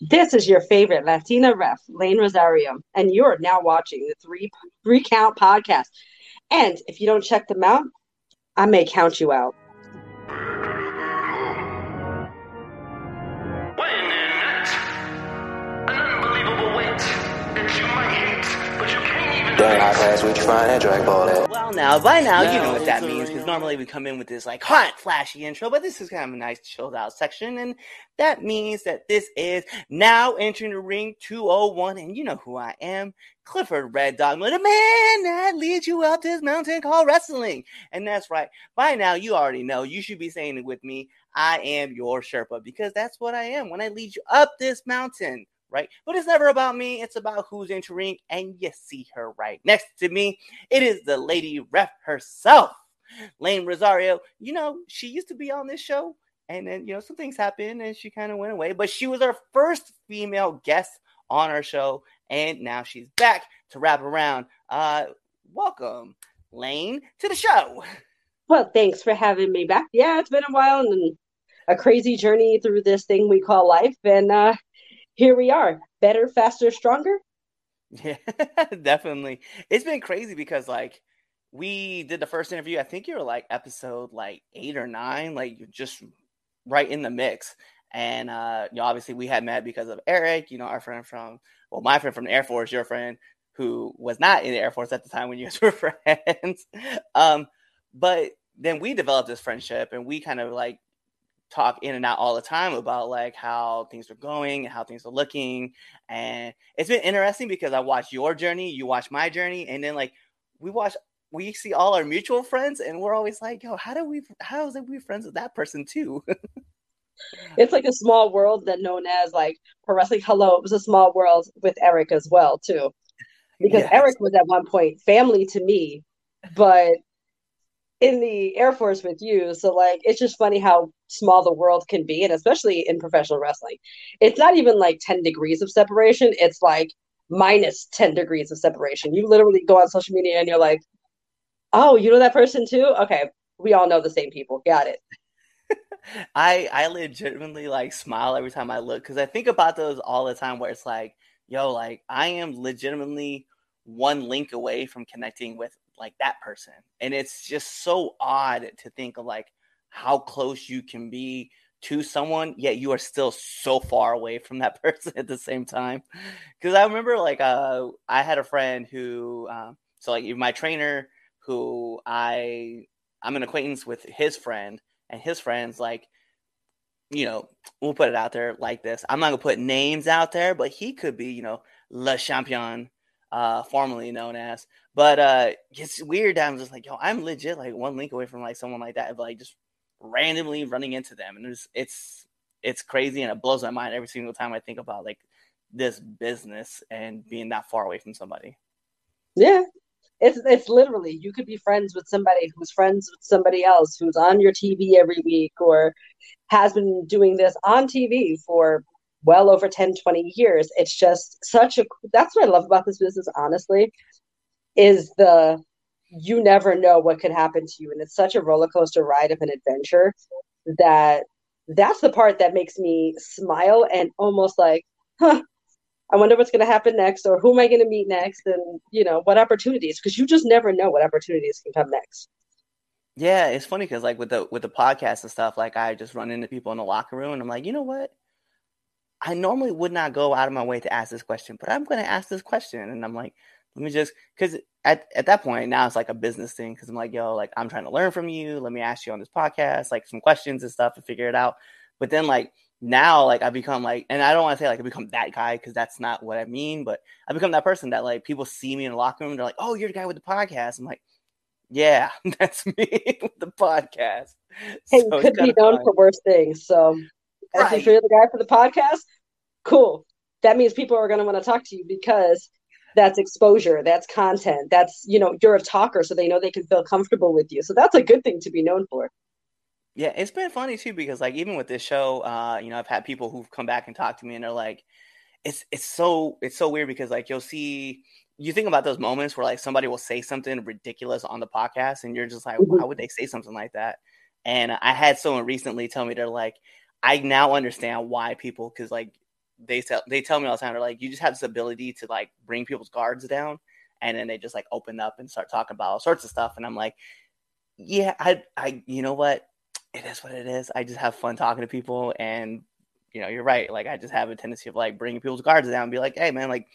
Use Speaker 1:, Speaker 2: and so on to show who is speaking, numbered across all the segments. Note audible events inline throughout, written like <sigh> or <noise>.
Speaker 1: This is your favorite Latina ref, Layne Rosario, and you are now watching the three three count podcast. And if you don't check them out, I may count you out.
Speaker 2: Well, now, by now, you know what that means, because normally we come in with this, like, hot, flashy intro, but this is kind of a nice, chilled out section, and that means that this is now entering the ring 201, and you know who I am, Clifford Red Dawg, the man that leads you up this mountain called wrestling. And that's right, by now, you already know, you should be saying it with me, I am your Sherpa, because that's what I am when I lead you up this mountain right? But it's never about me. It's about who's entering, and you see her right next to me. It is the lady ref herself, Layne Rosario. You know, she used to be on this show, and then you know some things happened, and she kind of went away. But she was our first female guest on our show, and now she's back to wrap around. Uh, welcome, Layne, to the show.
Speaker 1: Well, thanks for having me back. Yeah, it's been a while and a crazy journey through this thing we call life, and uh, here we are. Better faster stronger?
Speaker 2: Yeah <laughs> definitely. It's been crazy because like we did the first interview. I think you were like episode like eight or nine like you're just right in the mix. And uh you know obviously we had met because of eric you know our friend from well my friend from the air force your friend who was not in the air force at the time when you guys <laughs> were friends. Um but then we developed this friendship and we kind of like talk in and out all the time about like how things are going and how things are looking. And it's been interesting because i watch your journey you watch my journey and then like we watch we see all our mutual friends and we're always like yo how do we how is it we friends with that person too? <laughs>
Speaker 1: It's like a small world that known as like pro wrestling hello it was a small world with eric as well too. Because yes. eric was at one point family to me but in the Air Force with you. So like it's just funny how small the world can be, and especially in professional wrestling. It's not even like 10 degrees of separation, it's like minus 10 degrees of separation. You literally go on social media and you're like, Oh, you know that person too? Okay. We all know the same people. Got it. <laughs>
Speaker 2: I I legitimately like smile every time I look because I think about those all the time where it's like, yo, like I am legitimately one link away from connecting with like that person. And it's just so odd to think of like how close you can be to someone, yet you are still so far away from that <laughs> person at the same time. Because I remember like uh, I had a friend who, uh, so like my trainer who I I'm an acquaintance with his friend, and his friends like, you know, we'll put it out there like this. I'm not gonna put names out there, but he could be, you know, Le Champion uh, formerly known as. But uh, it's weird. That I'm just like, yo, I'm legit like one link away from like someone like that, but like just randomly running into them, and it's it's it's crazy, and it blows my mind every single time I think about like this business and being that far away from somebody.
Speaker 1: Yeah, it's it's literally you could be friends with somebody who's friends with somebody else who's on your TV every week or has been doing this on TV for well over 10 20 years it's just such a that's what i love about this business honestly is the you never know what could happen to you and it's such a roller coaster ride of an adventure that that's the part that makes me smile and almost like huh i wonder what's going to happen next or who am i going to meet next and you know what opportunities because you just never know what opportunities can come next.
Speaker 2: Yeah it's funny because like with the with the podcast and stuff like i just run into people in the locker room and i'm like you know what I normally would not go out of my way to ask this question, but I'm going to ask this question. And I'm like, let me just, because at, at that point, now it's like a business thing. Because I'm like, yo, like, I'm trying to learn from you. Let me ask you on this podcast, like some questions and stuff to figure it out. But then, like, now, like, I become like, and I don't want to say like I become that guy because that's not what I mean, but I become that person that like people see me in the locker room. They're like, oh, you're the guy with the podcast. I'm like, yeah, <laughs> that's me with the podcast.
Speaker 1: Hey, so you could be known fun. for worse things. So right. if you're the guy for the podcast, cool. That means people are going to want to talk to you because that's exposure, that's content, that's, you know, you're a talker, so they know they can feel comfortable with you. So that's a good thing to be known for.
Speaker 2: Yeah, it's been funny too because like even with this show, uh, you know, I've had people who've come back and talked to me and they're like, it's it's so it's so weird because like you'll see you think about those moments where like somebody will say something ridiculous on the podcast and you're just like, mm-hmm. why would they say something like that? And I had someone recently tell me they're like, I now understand why people, because like they tell they tell me all the time they're like you just have this ability to like bring people's guards down and then they just like open up and start talking about all sorts of stuff and i'm like yeah i i you know what? It is what it is. I just have fun talking to people and you know you're right like i just have a tendency of like bringing people's guards down and be like hey man like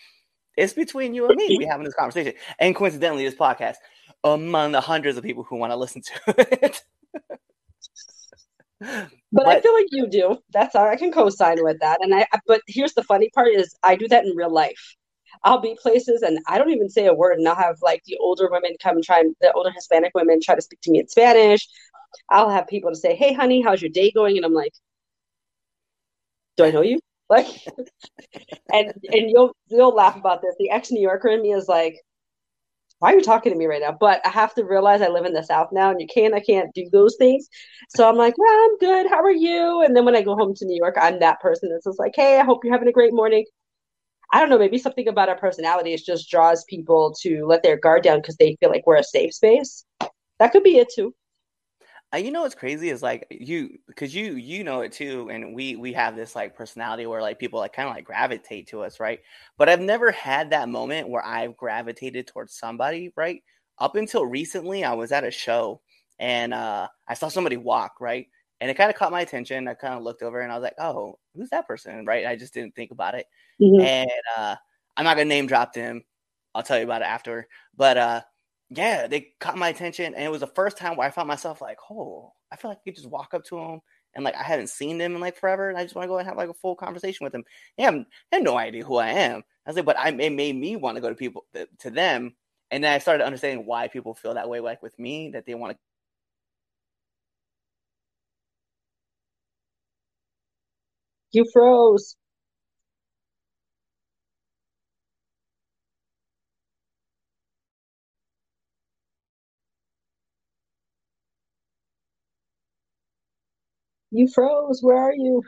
Speaker 2: it's between you and me. We having this conversation. And coincidentally this podcast among the hundreds of people who want to listen to it <laughs>
Speaker 1: but, but, I feel like you do. That's all. I can co-sign with that. And I, but here's the funny part is I do that in real life. I'll be places and I don't even say a word, and I'll have like the older women come try, the older Hispanic women try to speak to me in Spanish. I'll have people to say, "Hey, honey, how's your day going?" And I'm like, "Do I know you?" <laughs> Like, <laughs> and and you'll you'll laugh about this. The ex New Yorker in me is like, why are you talking to me right now? But I have to realize I live in the South now and you can't, I can't do those things. So I'm like, well, I'm good. How are you? And then when I go home to New York, I'm that person that's just like, hey, I hope you're having a great morning. I don't know, maybe something about our personalities just draws people to let their guard down because they feel like we're a safe space. That could be it too.
Speaker 2: You know what's crazy is like you because you you know it too and we we have this like personality where like people like kind of like gravitate to us right? But i've never had that moment where i've gravitated towards somebody right? Up until recently i was at a show and uh i saw somebody walk right? And it kind of caught my attention i kind of looked over and i was like oh who's that person? Right? I just didn't think about it. Mm-hmm. and uh i'm not gonna name drop them. I'll tell you about it after. But uh yeah, they caught my attention, and it was the first time where I found myself like, oh, I feel like you just walk up to them and like I haven't seen them in like forever, and I just want to go and have like a full conversation with them. Yeah, I had no idea who I am. I was like, but I, it made me want to go to people to them, and then I started understanding why people feel that way, like with me, that they want to.
Speaker 1: You froze. You froze. Where are you?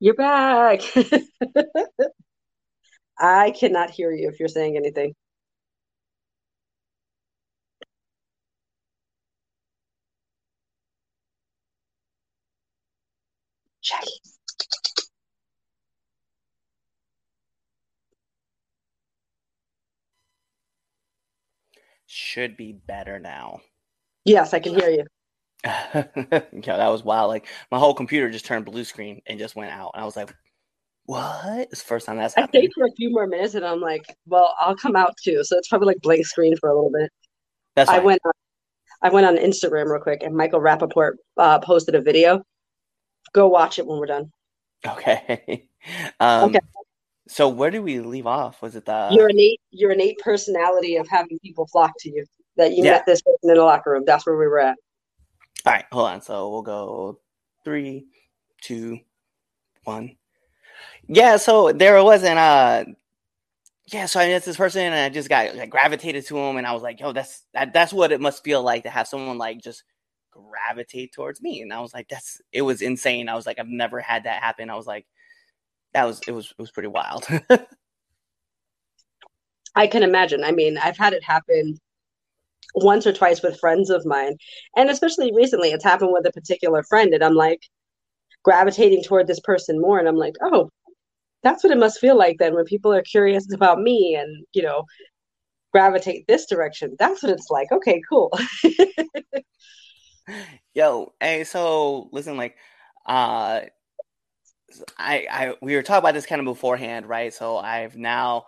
Speaker 1: You're back. <laughs> I cannot hear you if you're saying anything. Jackie.
Speaker 2: Should be better now.
Speaker 1: Yes, I can hear you. <laughs>
Speaker 2: yeah, that was wild. Like my whole computer just turned blue screen and just went out. And I was like, what? It's the first time that's
Speaker 1: I
Speaker 2: happened.
Speaker 1: stayed for a few more minutes and I'm like, well, I'll come out too. So it's probably like blank screen for a little bit.
Speaker 2: That's
Speaker 1: I went on, I went on Instagram real quick and Michael Rapaport uh, posted a video. Go watch it when we're done.
Speaker 2: Okay. <laughs> um,
Speaker 1: Okay.
Speaker 2: So where did we leave off? Was it the
Speaker 1: your innate your innate personality of having people flock to you. That you
Speaker 2: Yeah.
Speaker 1: met this person in the locker room. That's where we were at.
Speaker 2: All right, hold on. So we'll go three, two, one. Yeah, so there wasn't uh yeah, so I met this person and I just got like gravitated to him and I was like, yo, that's that, that's what it must feel like to have someone like just gravitate towards me. And I was like, that's it was insane. I was like, I've never had that happen. I was like, that was it was it was pretty wild. <laughs>
Speaker 1: I can imagine. I mean, I've had it happen once or twice with friends of mine, and especially recently, it's happened with a particular friend, and I'm like gravitating toward this person more, and I'm like, oh, that's what it must feel like then when people are curious about me and you know gravitate this direction. That's what it's like. Okay, cool. <laughs>
Speaker 2: Yo, hey, so listen, like, uh, I, I, we were talking about this kind of beforehand, right? So I've now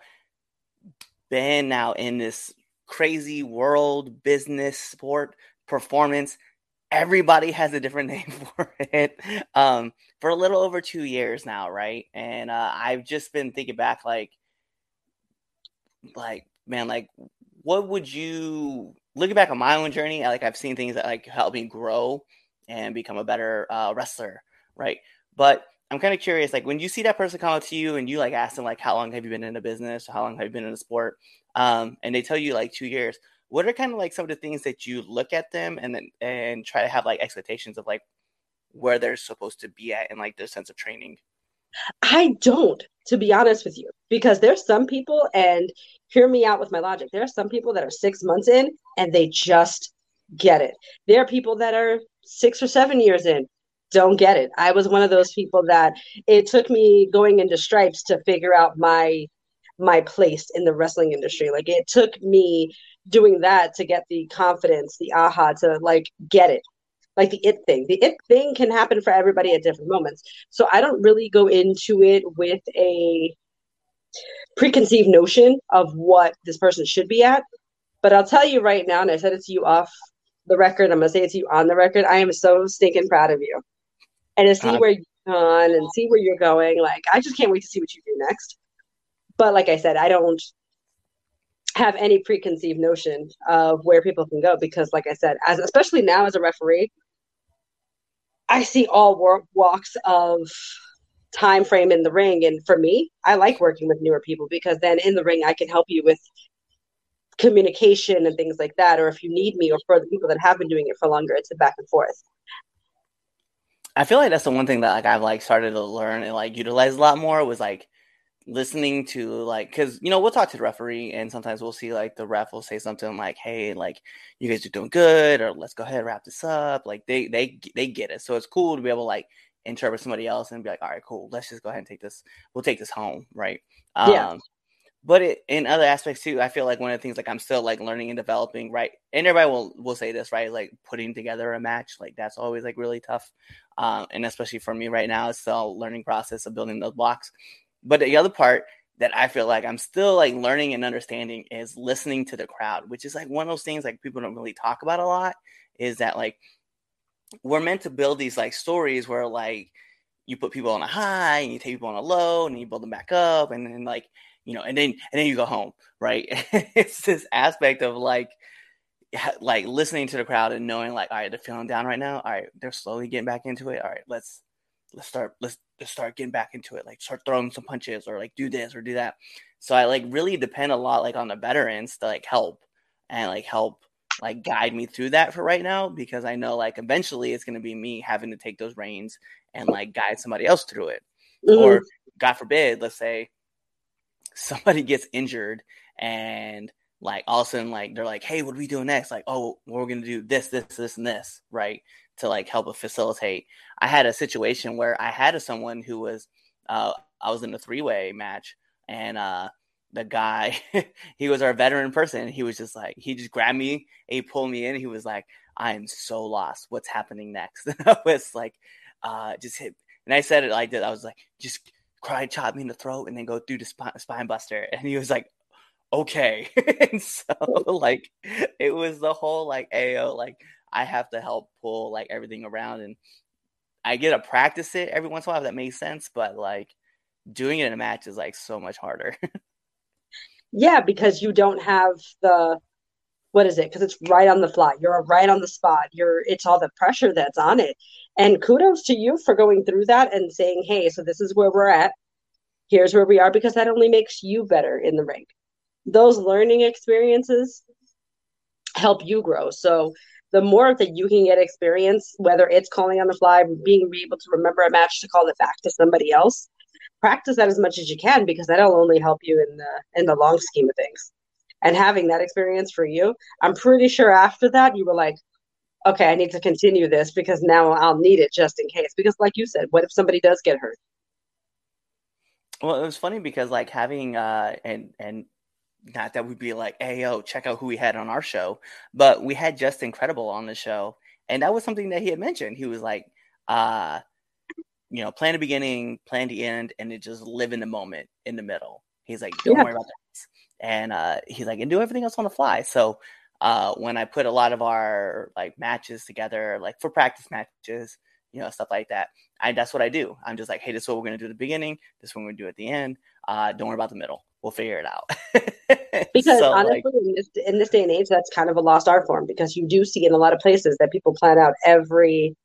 Speaker 2: been now in this crazy world, business, sport, performance. Everybody has a different <laughs> name for it. Um, for a little over two years now, right? And uh, I've just been thinking back, like, like, man, like, what would you looking back on my own journey? Like, I've seen things that like help me grow and become a better uh, wrestler, right? But I'm kind of curious, like when you see that person come up to you and you like ask them like, how long have you been in a business? How long have you been in a sport? Um, and they tell you like two years. What are kind of like some of the things that you look at them and then and try to have like expectations of like where they're supposed to be at and like their sense of training?
Speaker 1: I don't, to be honest with you, because there's some people, and hear me out with my logic. There are some people that are six months in and they just get it. There are people that are six or seven years in, don't get it. I was one of those people that it took me going into stripes to figure out my my place in the wrestling industry. Like it took me doing that to get the confidence, the aha to like get it. Like the it thing. The it thing can happen for everybody at different moments. So I don't really go into it with a preconceived notion of what this person should be at. But I'll tell you right now, and I said it to you off the record, I'm gonna say it to you on the record. I am so stinking proud of you. And to see
Speaker 2: Uh,
Speaker 1: where you've gone and see where you're going, like I just can't wait to see what you do next. But like I said, I don't have any preconceived notion of where people can go because like I said, as especially now as a referee, I see all walks of time frame in the ring. And for me i like working with newer people because then in the ring i can help you with communication and things like that. Or if you need me or for the people that have been doing it for longer it's a back and forth.
Speaker 2: I feel like that's the one thing that like I've like started to learn and like utilize a lot more was like listening to like because you know we'll talk to the referee and sometimes we'll see like the ref will say something like hey like you guys are doing good or let's go ahead and wrap this up like they they they get it. So it's cool to be able to like interpret somebody else and be like all right cool let's just go ahead and take this we'll take this home right?
Speaker 1: Yeah.
Speaker 2: um but it, in other aspects too i feel like one of the things like i'm still like learning and developing right? And everybody will will say this right? Like putting together a match like that's always like really tough um, and especially for me right now it's still a learning process of building those blocks but the other part that I feel like I'm still like learning and understanding is listening to the crowd, which is like one of those things like people don't really talk about a lot. Is that like we're meant to build these like stories where like you put people on a high and you take people on a low and you build them back up and then like you know and then and then you go home, right? <laughs> it's this aspect of like like listening to the crowd and knowing like all right they're feeling down right now all right they're slowly getting back into it all right let's let's start let's let's start getting back into it like start throwing some punches or like do this or do that so i like really depend a lot like on the veterans to like help and like help like guide me through that for right now because i know like eventually it's going to be me having to take those reins and like guide somebody else through it mm-hmm. or God forbid, let's say somebody <laughs> gets injured and like all of a sudden like they're like, hey, what are we doing next? Like, oh, we're gonna do this, this, this, and this, right? To like help facilitate. I had a situation where I had a, someone who was uh I was in a three way match and uh the guy <laughs> he was our veteran person. He was just like he just grabbed me and he pulled me in. He was like i am so lost. What's happening next? <laughs> And i was like uh just hit and i said it like that. I was like just cry chop me in the throat and then go through the spine, spine buster. And he was like okay. <laughs> And so like it was the whole like ao like i have to help pull like everything around and i get to practice it every once in a while if that makes sense but like doing it in a match is like so much harder. <laughs>
Speaker 1: Yeah because you don't have the what is it? Because it's right on the fly. You're right on the spot. You're it's all the pressure that's on it. And kudos to you for going through that and saying hey so this is where we're at. Here's where we are because that only makes you better in the ring. Those learning experiences help you grow. So the more that you can get experience, whether it's calling on the fly, being able to remember a match to call it back to somebody else, practice that as much as you can because that'll only help you in the in the long scheme of things. And having that experience for you, I'm pretty sure after that you were like, okay, I need to continue this because now I'll need it just in case. Because like you said, what if somebody does get hurt?
Speaker 2: Well, it was funny because like having uh and and not that we'd be like, hey, yo, check out who we had on our show, but we had Just Incredible on the show. And that was something that he had mentioned. He was like, uh, you know, plan the beginning, plan the end, and it just live in the moment in the middle. He's like, don't yeah. worry about that. And uh, he's like, and do everything else on the fly. So uh, when I put a lot of our like matches together, like for practice matches, you know, stuff like that, I that's what I do. I'm just like, hey, this is what we're gonna do at the beginning. This is what we're gonna do at the end. Uh, don't worry about the middle we'll figure it out. <laughs>
Speaker 1: because so, honestly, like, in, this, in this day and age, that's kind of a lost art form because you do see in a lot of places that people plan out every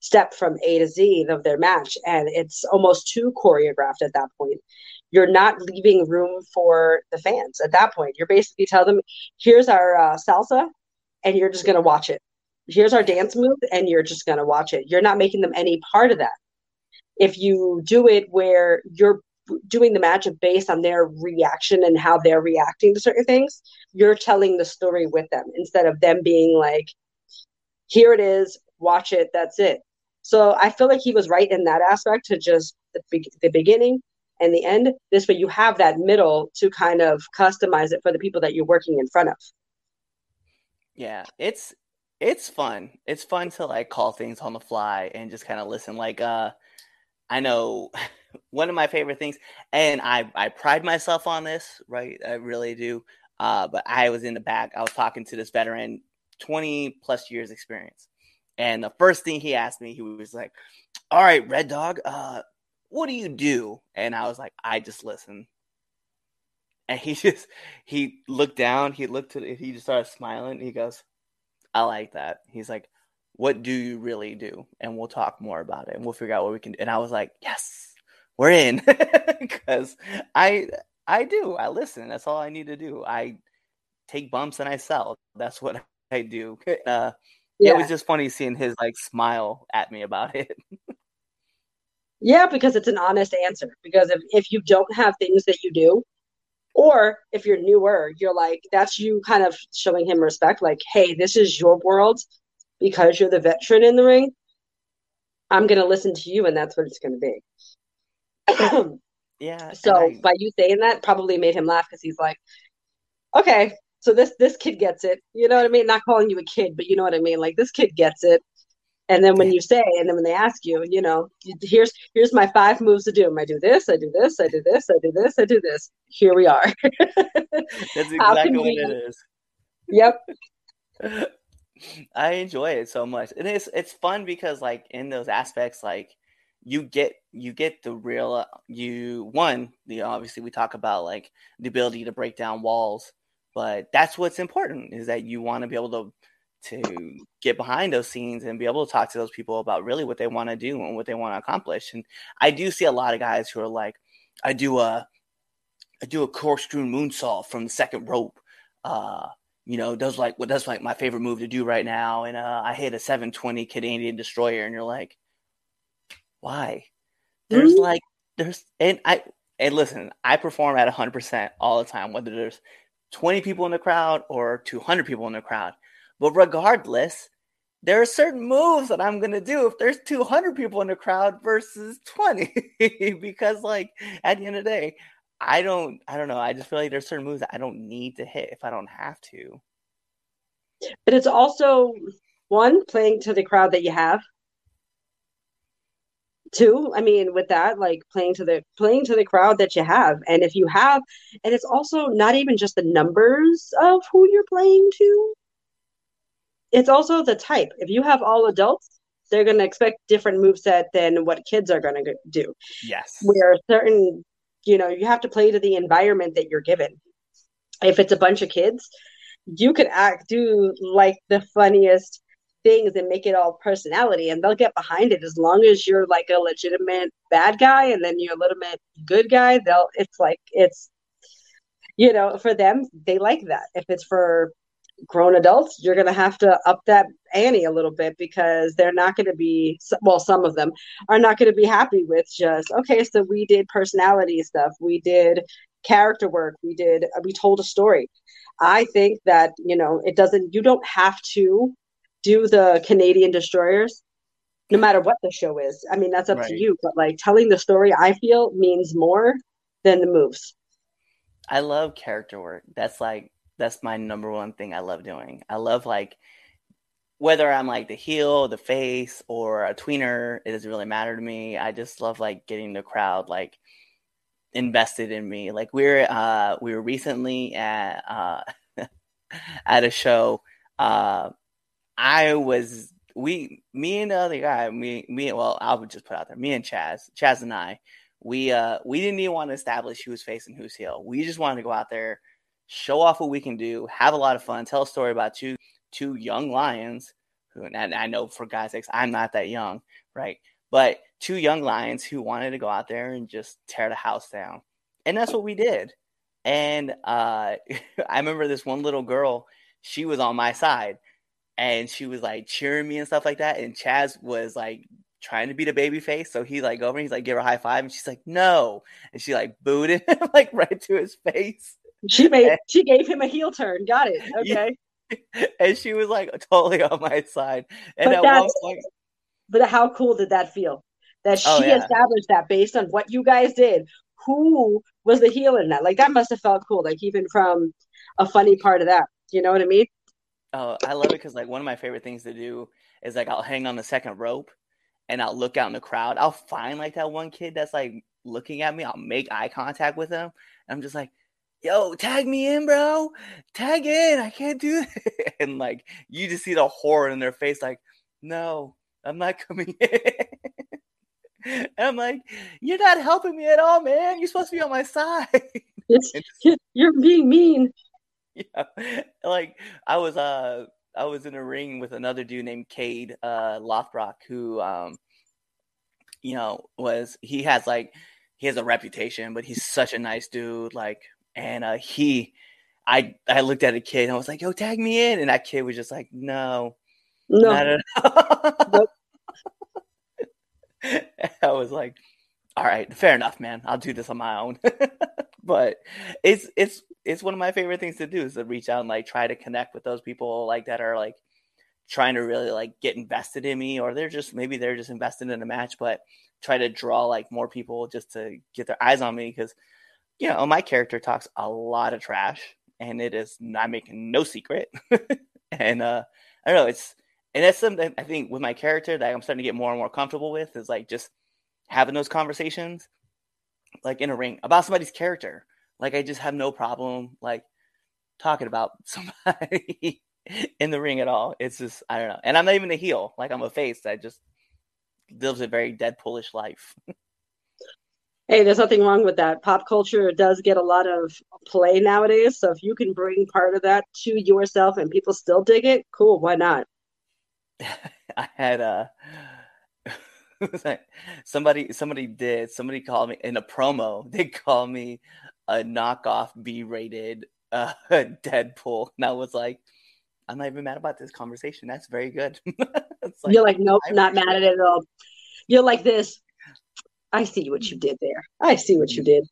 Speaker 1: step from A to Z of their match, and it's almost too choreographed at that point. You're not leaving room for the fans at that point. You're basically telling them, "Here's our uh, salsa," and you're just going to watch it. Here's our dance move, and you're just going to watch it. You're not making them any part of that. If you do it where you're doing the match based on their reaction and how they're reacting to certain things, you're telling the story with them instead of them being like, here it is, watch it, that's it. So I feel like he was right in that aspect to just the, the beginning and the end. This way you have that middle to kind of customize it for the people that you're working in front of.
Speaker 2: Yeah, it's it's fun. It's fun to like call things on the fly and just kind of listen. Like uh I know <laughs> one of my favorite things, and I I pride myself on this, right? I really do. Uh, but I was in the back. I was talking to this veteran, twenty plus years experience, and the first thing he asked me, he was like, "All right, Red Dawg, uh, what do you do?" And I was like, "I just listen." And he <laughs> just he looked down, he looked it, he just started smiling. He goes, "I like that." He's like, "What do you really do?" And we'll talk more about it, and we'll figure out what we can do. And I was like, "Yes." We're in <laughs> because I I do I listen. That's all I need to do. I take bumps and I sell. That's what <laughs> I do. <laughs> Uh, yeah. It was just funny seeing his like smile at me about it.
Speaker 1: yeah, because it's an honest answer. Because if, if you don't have things that you do, or if you're newer, you're like, that's you kind of showing him respect. Like, hey, this is your world because you're the veteran in the ring. I'm going to listen to you, and that's what it's going to be. <coughs>
Speaker 2: yeah.
Speaker 1: So I... by you saying that, probably made him laugh because he's like, okay, so this this kid gets it. You know what I mean? Not calling you a kid, but you know what I mean. Like this kid gets it. And then when you say, and then when they ask you, you know, here's here's my five moves to do. I do this, I do this, I do this, I do this, I do this. Here we are. <laughs>
Speaker 2: That's exactly what it is.
Speaker 1: Yep. <laughs>
Speaker 2: I enjoy it so much, and it's it's fun because like in those aspects, like you get you get the real uh, you one the obviously we talk about like the ability to break down walls but that's what's important is that you want to be able to to get behind those scenes and be able to talk to those people about really what they want to do and what they want to accomplish. And i do see a lot of guys who are like i do a i do a corkscrew moonsault from the second rope uh you know does like what that's like my favorite move to do right now. And uh i hit a 720 canadian destroyer and you're like why? There's mm-hmm. like there's and I and listen, I perform at 100% all the time, whether there's 20 people in the crowd or 200 people in the crowd. But regardless, there are certain moves that I'm going to do if there's 200 people in the crowd versus 20 <laughs> because like at the end of the day, I don't I don't know, I just feel like there's certain moves that I don't need to hit if I don't have to.
Speaker 1: But it's also one playing to the crowd that you have too i mean with that like playing to the playing to the crowd that you have. And if you have and it's also not even just the numbers of who you're playing to. It's also the type. If you have all adults they're going to expect different move set than what kids are going to do.
Speaker 2: Yes.
Speaker 1: Where certain you know you have to play to the environment that you're given. If it's a bunch of kids you could act do like the funniest things and make it all personality and they'll get behind it. As long as you're like a legitimate bad guy and then you're a legitimate good guy they'll it's like it's you know for them they like that. If it's for grown adults you're going to have to up that ante a little bit because they're not going to be well some of them are not going to be happy with just okay so we did personality stuff. We did character work. We did we told a story. I think that you know it doesn't you don't have to do the Canadian destroyers, no matter what the show is. I mean, that's up right. to you. But like telling the story, I feel means more than the moves.
Speaker 2: I love character work. That's like that's my number one thing I love doing. I love like whether I'm like the heel, the face, or a tweener, it doesn't really matter to me. I just love like getting the crowd like invested in me. Like we're uh we were recently at uh <laughs> at a show uh I was we me and the other guy, me me well, I would just put out there, me and Chaz, Chaz and I, we uh we didn't even want to establish who's face and who's heel. We just wanted to go out there, show off what we can do, have a lot of fun, tell a story about two two young lions who and I know for God's sakes, I'm not that young, right? But two young lions who wanted to go out there and just tear the house down. And that's what we did. And uh <laughs> I remember this one little girl, she was on my side and she was like cheering me and stuff like that. And Chaz was like trying to be the baby face. So he like over and he's like, give her a high five. And she's like, no. And she like booed him <laughs> like right to his face.
Speaker 1: She made and, she gave him a heel turn. Got it. <laughs> Okay.
Speaker 2: Yeah. <laughs> And she was like totally on my side. And but
Speaker 1: at one point But how cool did that feel? That oh, she oh, yeah. established that based on what you guys did. Who was the heel in that? Like that must have felt cool, like even from a funny part of that. You know what I mean?
Speaker 2: Oh, I love it because like one of my favorite things to do is like I'll hang on the second rope and I'll look out in the crowd. I'll find like that one kid that's like looking at me. I'll make eye contact with him. I'm just like, yo, tag me in, bro. Tag in. I can't do it. <laughs> And like you just see the horror in their face, like, no, I'm not coming <laughs> in. and I'm like, you're not helping me at all, man. You're supposed to be on my side. <laughs>
Speaker 1: you're being mean.
Speaker 2: Yeah, like I was uh I was in a ring with another dude named Cade uh Lothbrock who um you know was he has like he has a reputation but he's such a nice dude like and uh he I I looked at a kid and I was like yo tag me in. And that kid was just like no no. <laughs> I was like all right fair enough man. I'll do this on my own. <laughs> But it's it's it's one of my favorite things to do is to reach out and like try to connect with those people like that are like trying to really like get invested in me or they're just maybe they're just invested in a match but try to draw like more people just to get their eyes on me because you know my character talks a lot of trash and it is not making no secret. <laughs> And uh i don't know it's and that's something i think with my character that i'm starting to get more and more comfortable with is like just having those conversations like in a ring about somebody's character. Like I just have no problem like talking about <laughs> somebody in the ring at all. It's just I don't know. And I'm not even a heel. Like I'm a face that just lives a very Deadpoolish life. <laughs>
Speaker 1: hey, there's nothing wrong with that. Pop culture does get a lot of play nowadays. So if you can bring part of that to yourself and people still dig it, cool, why not? <laughs>
Speaker 2: I had a <laughs> somebody somebody did somebody called me in a promo <laughs> they called me a knockoff b-rated uh <laughs> deadpool and i was like i'm not even mad about this conversation that's very good
Speaker 1: like, you're like nope not mad at it at all you're like this I see what you did there. I see what you did.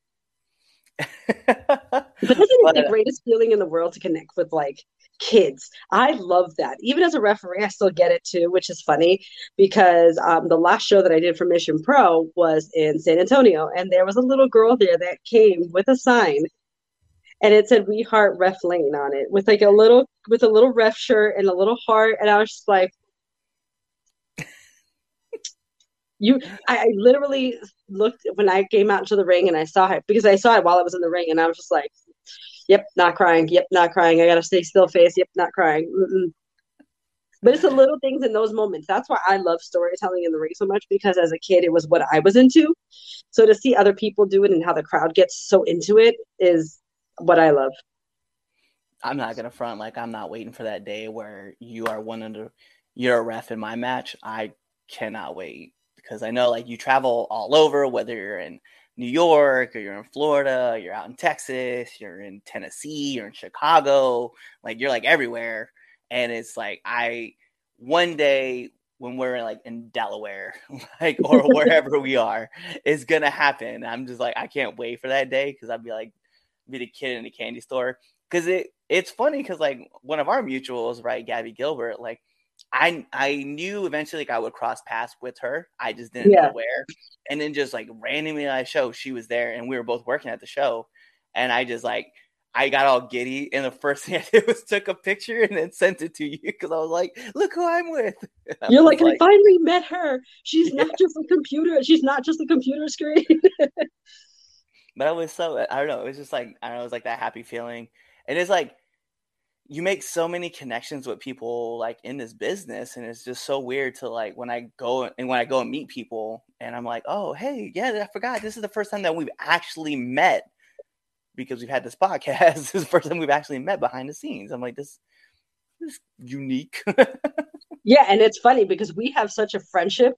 Speaker 1: But isn't it the greatest feeling in the world to connect with like kids? I love that. Even as a referee, I still get it too, which is funny because um, the last show that I did for Mission Pro was in San Antonio, and there was a little girl there that came with a sign and it said "We Heart Ref Layne" on it with like a little with a little ref shirt and a little heart, and I was just like, "You!" I, I literally looked when I came out into the ring and I saw it because I saw it while I was in the ring, and I was just like, "Yep, not crying. Yep, not crying. I gotta stay still face. Yep, not crying." Mm-mm. But it's the little things in those moments. That's why I love storytelling in the ring so much because as a kid, it was what I was into. So to see other people do it and how the crowd gets so into it is what I love.
Speaker 2: I'm not gonna front like I'm not waiting for that day where you are one under you're a ref in my match. I cannot wait because I know like you travel all over, whether you're in New York or you're in Florida, you're out in Texas, you're in Tennessee, you're in Chicago, like you're like everywhere. And it's like I one day when we're like in Delaware, <laughs> like or <laughs> wherever we are, is gonna happen. I'm just like I can't wait for that day because I'd be like be the kid in the candy store because it it's funny because like one of our mutuals, right, Gabby Gilbert, like I I knew eventually like I would cross paths with her. I just didn't yeah. know where. And then just like randomly at a show, she was there and we were both working at the show. And I just like I got all giddy and the first <laughs> thing I did was took a picture and then sent it to you because I was like, look who I'm with. <laughs>
Speaker 1: You're like, like, I finally met her. She's <laughs> yeah. not just a computer, she's not just a computer screen.
Speaker 2: But it was so I don't know. It was just like I don't know. It was like that happy feeling, and it's like you make so many connections with people like in this business, and it's just so weird to like when I go and when I go and meet people, and I'm like, oh hey, yeah, I forgot. This is the first time that we've actually met because we've had this <laughs> podcast. this is the first time we've actually met behind the scenes. I'm like this. This unique. <laughs>
Speaker 1: yeah, and it's funny because we have such a friendship,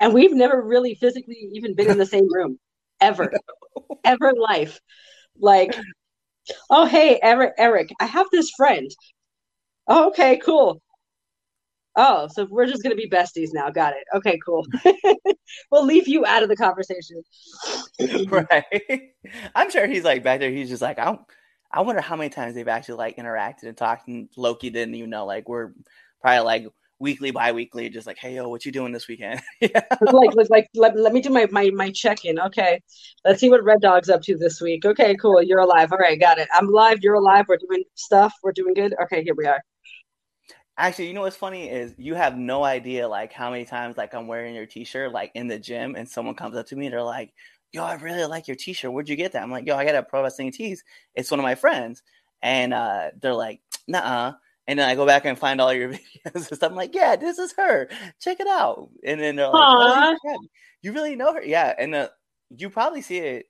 Speaker 1: and we've never really physically even been in the same room ever, <laughs> ever in life. Like, oh hey, Eric, Eric, I have this friend. Oh, okay, cool. Oh, so we're just gonna be besties now. Got it. Okay, cool. <laughs> we'll leave you out of the conversation. <laughs>
Speaker 2: right. I'm sure he's like back there. He's just like, I. I wonder how many times they've actually like interacted and talked. And Loki didn't even know. Like we're probably like weekly, bi-weekly, just like, hey, yo, what you doing this weekend? <laughs>
Speaker 1: yeah. Like, like, let, let me do my, my, my check-in. Okay. Let's see what Red Dawg's up to this week. Okay, cool. You're alive. All right, got it. I'm alive. You're alive. We're doing stuff. We're doing good. Okay, here we are.
Speaker 2: Actually, you know what's funny is you have no idea like how many times like I'm wearing your t-shirt like in the gym and someone comes up to me and they're like, yo, I really like your t-shirt. Where'd you get that? I'm like, yo, I got a Pro Wrestling Tees. It's one of my friends. And uh, they're like, nah and then I go back and find all your <laughs> videos and stuff. I'm like, yeah, this is her. Check it out. And then they're like, oh, you really know her? Yeah. And uh, you probably see it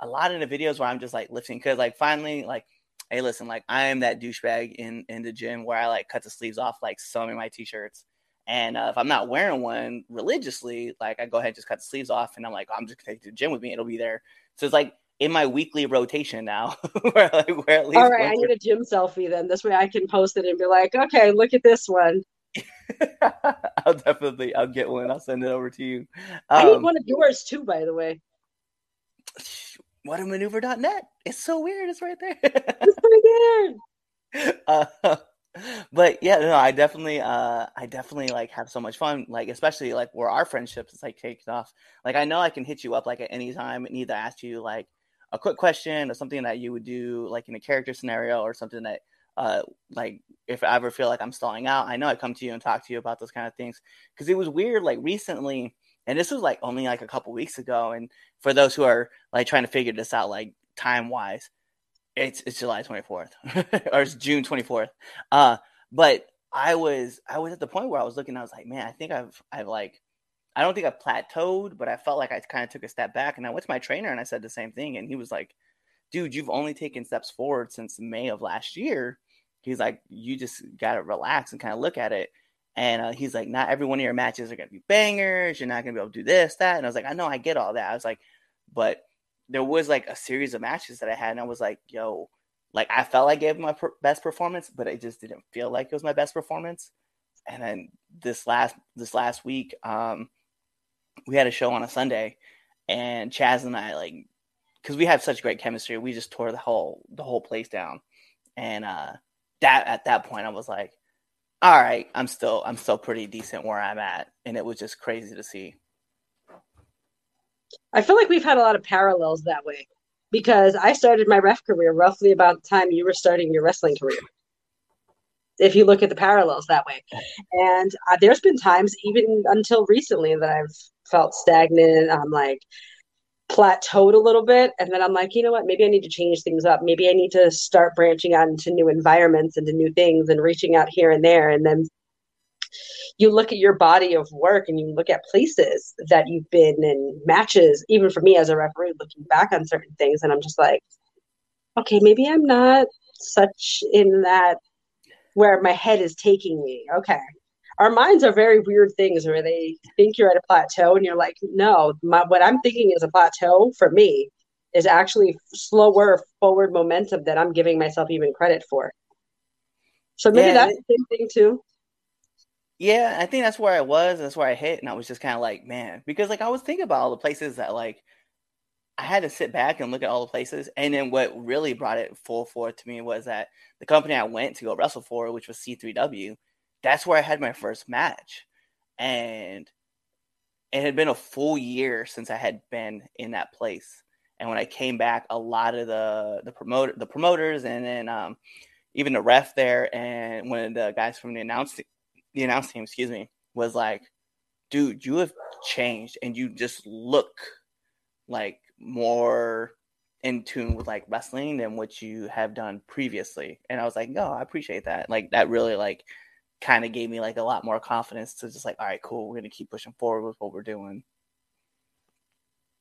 Speaker 2: a lot in the videos where I'm just like lifting because like finally like, hey, listen, like I am that douchebag in in the gym where I like cut the sleeves off like some of my t-shirts. And uh, if I'm not wearing one religiously, like I go ahead and just cut the sleeves off, and I'm like, oh, I'm just gonna take to the gym with me. It'll be there. So it's like in my weekly rotation now. <laughs>
Speaker 1: where, like, where at least All right, I need a gym selfie then. This way I can post it and be like, okay, look at this one. <laughs>
Speaker 2: I'll definitely I'll get one. I'll send it over to you.
Speaker 1: Um, I need um, one of yours too, by the way. <sighs>
Speaker 2: What a maneuver.net. It's so weird. It's right there. it's right there. <laughs> Uh, but yeah, no, I definitely, uh, I definitely like have so much fun. Like, especially like where our friendship is like taking off. Like, I know I can hit you up like at any time and either ask you like, a quick question or something that you would do like in a character scenario or something that uh like if I ever feel like I'm stalling out, I know I come to you and talk to you about those kind of things. Because it was weird like recently and this was like only like a couple weeks ago and for those who are like trying to figure this out like time wise it's it's July 24th <laughs> or it's June 24th uh but I was I was at the point where I was looking I was like man I think I've I've like I don't think I plateaued, but I felt like I kind of took a step back. And I went to my trainer and I said the same thing. And he was like, dude, you've only taken steps forward since May of last year. He's like, you just got to relax and kind of look at it. And uh, he's like, not every one of your matches are going to be bangers. You're not going to be able to do this, that. And I was like, I know, I get all that. I was like, but there was like a series of matches that I had. And I was like, yo, like I felt like I gave my per- best performance, but it just didn't feel like it was my best performance. And then this last, this last week, um, we had a show on a Sunday, and Chaz and I like because we have such great chemistry, we just tore the whole the whole place down. And uh, that at that point, I was like, all right, I'm still I'm still pretty decent where I'm at, and it was just crazy to see.
Speaker 1: I feel like we've had a lot of parallels that way because I started my ref career roughly about the time you were starting your wrestling career. If you look at the parallels that way, and uh, there's been times even until recently that I've felt stagnant. I'm like, plateaued a little bit. And then i'm like you know what? Maybe i need to change things up. Maybe i need to start branching out into new environments into new things and reaching out here and there. And then you look at your body of work and you look at places that you've been and matches even for me as a referee looking back on certain things. And i'm just like okay maybe i'm not such in that where my head is taking me. Okay our minds are very weird things where they think you're at a plateau and you're like, no, my, what I'm thinking is a plateau for me is actually slower forward momentum that I'm giving myself even credit for. So maybe yeah, that's the same thing too.
Speaker 2: Yeah, I think that's where I was. That's where I hit, and I was just kind of like, man, because like I was thinking about all the places that like I had to sit back and look at all the places, and then what really brought it full forth to me was that the company I went to go wrestle for, which was C3W, that's where I had my first match. And it had been a full year since I had been in that place. And when I came back, a lot of the the promoter the promoters and then um, even the ref there and one of the guys from the announce the announce team, excuse me, was like, dude, you have changed and you just look like more in tune with like wrestling than what you have done previously. And I was like, no, I appreciate that. Like that really like kind of gave me like a lot more confidence to just like, all right, cool, we're gonna keep pushing forward with what we're doing.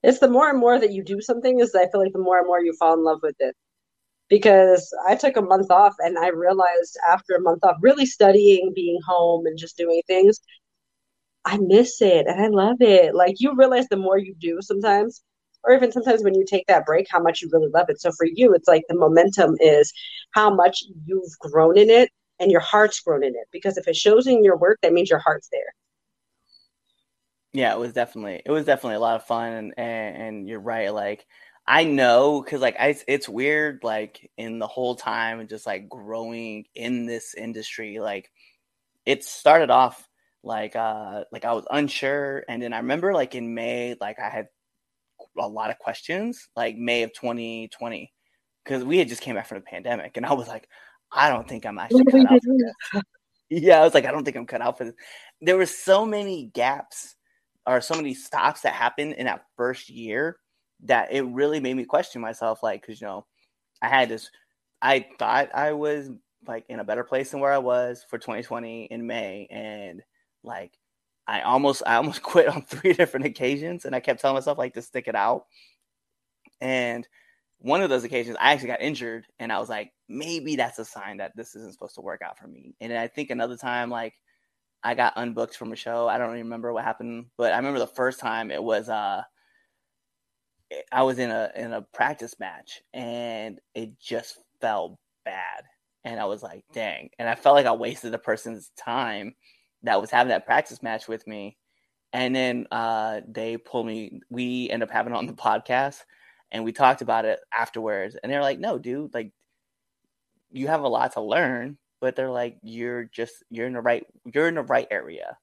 Speaker 1: It's the more and more that you do something is I feel like the more and more you fall in love with it. Because I took a month off and I realized after a month off, really studying, being home and just doing things, I miss it and I love it. Like you realize the more you do sometimes, or even sometimes when you take that break, how much you really love it. So for you, it's like the momentum is how much you've grown in it and your heart's grown in it. Because if it shows in your work, that means your heart's there.
Speaker 2: Yeah, it was definitely it was definitely a lot of fun, and and, you're right. Like I know because like I, it's weird. Like in the whole time, and just like growing in this industry, like it started off like uh like I was unsure, and then I remember like in May, like I had a lot of questions, like May of 2020, because we had just came back from the pandemic, and I was like, I don't think I'm actually cut out for this. <laughs> Yeah, I was like, I don't think I'm cut out for this. There were so many gaps or so many stops that happened in that first year that it really made me question myself. Like, because you know, I had this, I thought I was like in a better place than where I was for 2020 in May, and like I almost, I almost <laughs> quit on three different occasions, and I kept telling myself like to stick it out, and one of those occasions I actually got injured and I was like, maybe that's a sign that this isn't supposed to work out for me. And I think another time, like I got unbooked from a show. I don't remember what happened, but I remember the first time it was uh I was in a in a practice match and it just felt bad. And I was like, dang. And I felt like I wasted a person's time that was having that practice match with me. And then uh, they pulled me. We end up having on the <laughs> podcast and we talked about it afterwards and they're like no dude like you have a lot to learn but they're like you're just you're in the right you're in the right area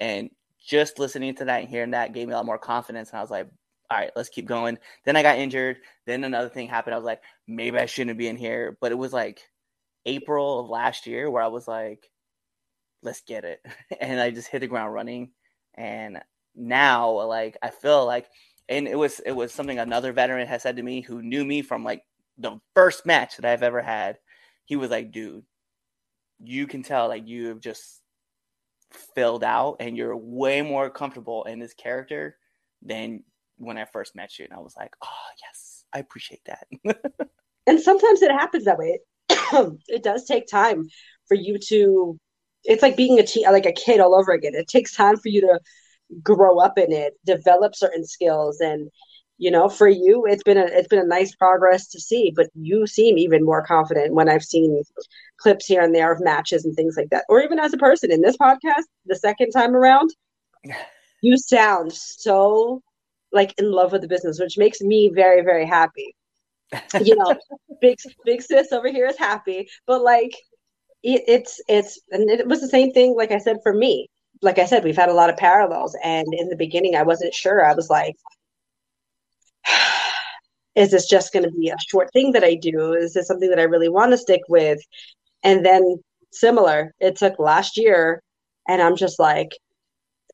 Speaker 2: and just listening to that and hearing that gave me a lot more confidence and i was like all right let's keep going. Then i got injured. Then another thing happened. I was like maybe i shouldn't be in here but it was like april of last year where i was like let's get it <laughs> and i just hit the ground running and now like i feel like and it was it was something another veteran had said to me who knew me from like the first match that I've ever had. He was like, "Dude, you can tell like you have just filled out and you're way more comfortable in this character than when I first met you." And I was like, "Oh yes, I appreciate that." <laughs>
Speaker 1: and sometimes it happens that way. <clears throat> it does take time for you to. It's like being a teen, like a kid all over again. It takes time for you to grow up in it, develop certain skills and you know for you it's been a it's been a nice progress to see but you seem even more confident when i've seen clips here and there of matches and things like that or even as a person in this podcast the second time around <laughs> you sound so like in love with the business, which makes me very, very happy. you know, <laughs> big big sis over here is happy, but like it, it's it's and it was the same thing. Like I said, for me, like I said, we've had a lot of parallels, and in the beginning, I wasn't sure. I was like, <sighs> is this just going to be a short thing that I do? Is this something that I really want to stick with? And then similar, it took last year, and I'm just like,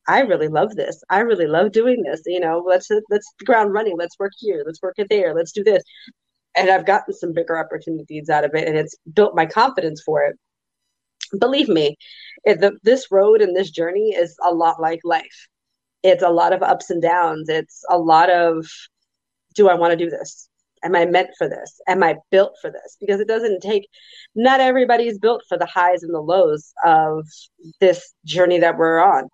Speaker 1: I really love this. I really love doing this. You know, let's let's ground running. Let's work here. Let's work it there. Let's do this. And I've gotten some bigger opportunities out of it, and it's built my confidence for it. Believe me, the, this road and this journey is a lot like life. It's a lot of ups and downs. It's a lot of, do I want to do this? Am I meant for this? Am I built for this? Because it doesn't take, not everybody's built for the highs and the lows of this journey that we're on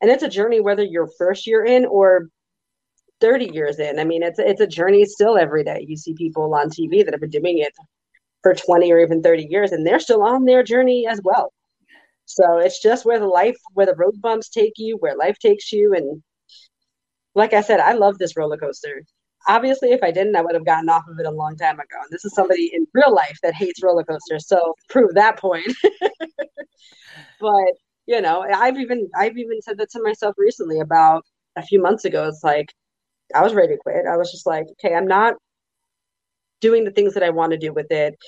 Speaker 1: and it's a journey whether you're first year in or 30 years in i mean it's it's a journey still every day you see people on tv that have been doing it for 20 or even 30 years and they're still on their journey as well. So it's just where the life where the road bumps take you where life takes you and like i said i love this roller coaster. Obviously if i didn't i would have gotten off of it a long time ago and this is somebody in real life that hates roller coasters so prove that point. <laughs> But you know i've even i've even said that to myself recently about a few months ago it's like i was ready to quit. I was just like okay i'm not doing the things that i want to do with it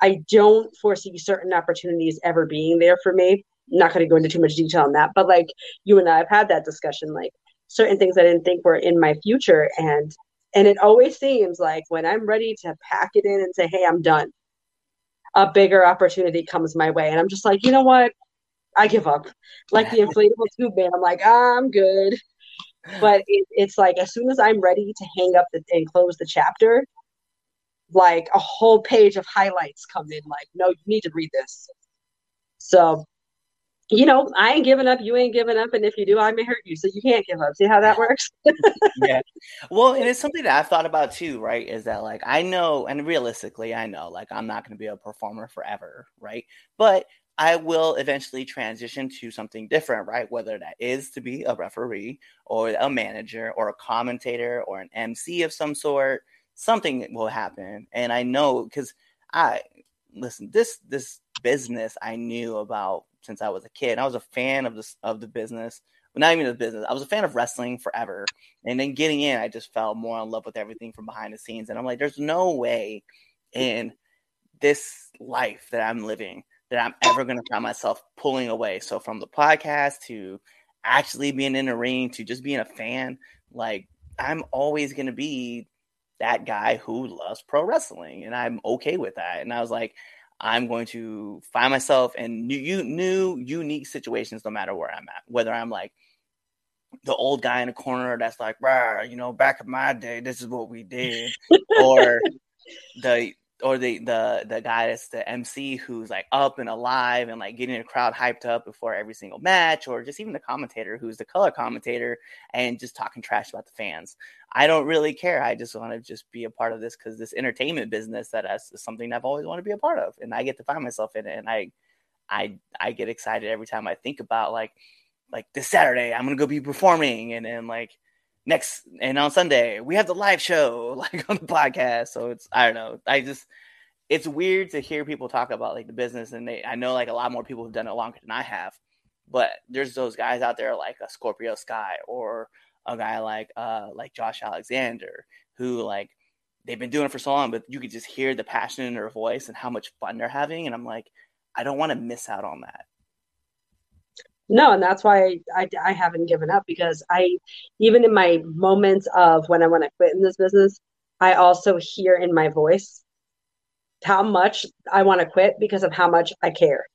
Speaker 1: i don't foresee certain opportunities ever being there for me I'm not going to go into too much detail on that but like you and i have had that discussion like certain things i didn't think were in my future and and it always seems like when i'm ready to pack it in and say hey i'm done a bigger opportunity comes my way and i'm just like you know what I give up. Like the <laughs> inflatable tube man, I'm like, ah, I'm good. But it, it's like as soon as I'm ready to hang up the, and close the chapter, like a whole page of highlights come in. Like, no, you need to read this. So, you know, I ain't giving up. You ain't giving up, and if you do, I may hurt you. So you can't give up. See how that works? <laughs>
Speaker 2: yeah. Well, and it's something that I've thought about too. Right? Is that like I know, and realistically, I know, like I'm not going to be a performer forever. Right? But I will eventually transition to something different, right? Whether that is to be a referee or a manager or a commentator or an MC of some sort, something will happen. And I know because I listen, this this business I knew about since I was a kid. I was a fan of this of the business. Well, not even the business. I was a fan of wrestling forever. And then getting in, I just fell more in love with everything from behind the scenes. And I'm like, there's no way in this life that I'm living that I'm ever going to find myself pulling away. So from the podcast to actually being in the ring to just being a fan, like I'm always going to be that guy who loves pro wrestling, and I'm okay with that. And I was like, I'm going to find myself in new, new, unique situations, no matter where I'm at. Whether I'm like the old guy in the corner that's like, you know, back in my day, this is what we did, <laughs> or the or the the the guy that's the MC who's like up and alive and like getting the crowd hyped up before every single match, or just even the commentator who's the color commentator and just talking trash about the fans. I don't really care. I just want to just be a part of this because this entertainment business that is something I've always wanted to be a part of, and I get to find myself in it, and I I I get excited every time I think about like like this Saturday I'm gonna go be performing, and then like next and on Sunday we have the live show <laughs> like on the podcast. So it's I don't know. I just it's weird to hear people talk about like the business and they I know like a lot more people have done it longer than I have. But there's those guys out there like a Scorpio Sky or a guy like uh like Josh Alexander who like they've been doing it for so long, but you could just hear the passion in their voice and how much fun they're having. And I'm like, I don't want to miss out on that
Speaker 1: no and that's why I, I haven't given up because i even in my moments of when i want to quit in this business i also hear in my voice how much i want to quit because of how much i care.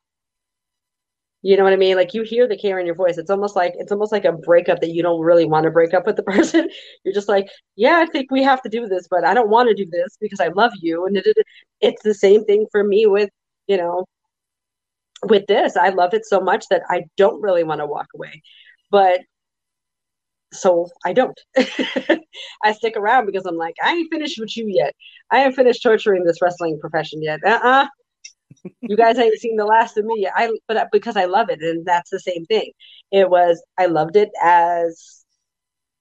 Speaker 1: You know what i mean? Like you hear the care in your voice. It's almost like it's almost like a breakup that you don't really want to break up with the <laughs> person. You're just like yeah i think we have to do this but i don't want to do this because i love you. And it, it, it's the same thing for me with you know with this, I love it so much that I don't really want to walk away. But so I don't. <laughs> I stick around because I'm like, I ain't finished with you yet. I ain't finished torturing this wrestling profession yet. Uh uh-uh. uh <laughs> you guys ain't seen the last of me yet. I but because I love it, and that's the same thing. It was I loved it as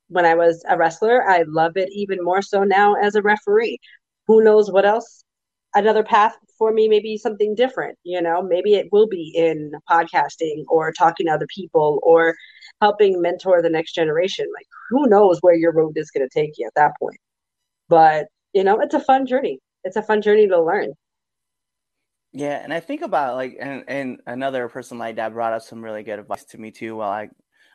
Speaker 1: when I was a wrestler. I love it even more so now as a referee. Who knows what else? Another path for me, maybe something different. You know, maybe it will be in podcasting or talking to other people or helping mentor the next generation. Like, who knows where your road is going to take you at that point? But, you know, it's a fun journey. It's a fun journey to learn.
Speaker 2: Yeah, and I think about like and and another person like that brought up some really good advice to me too while I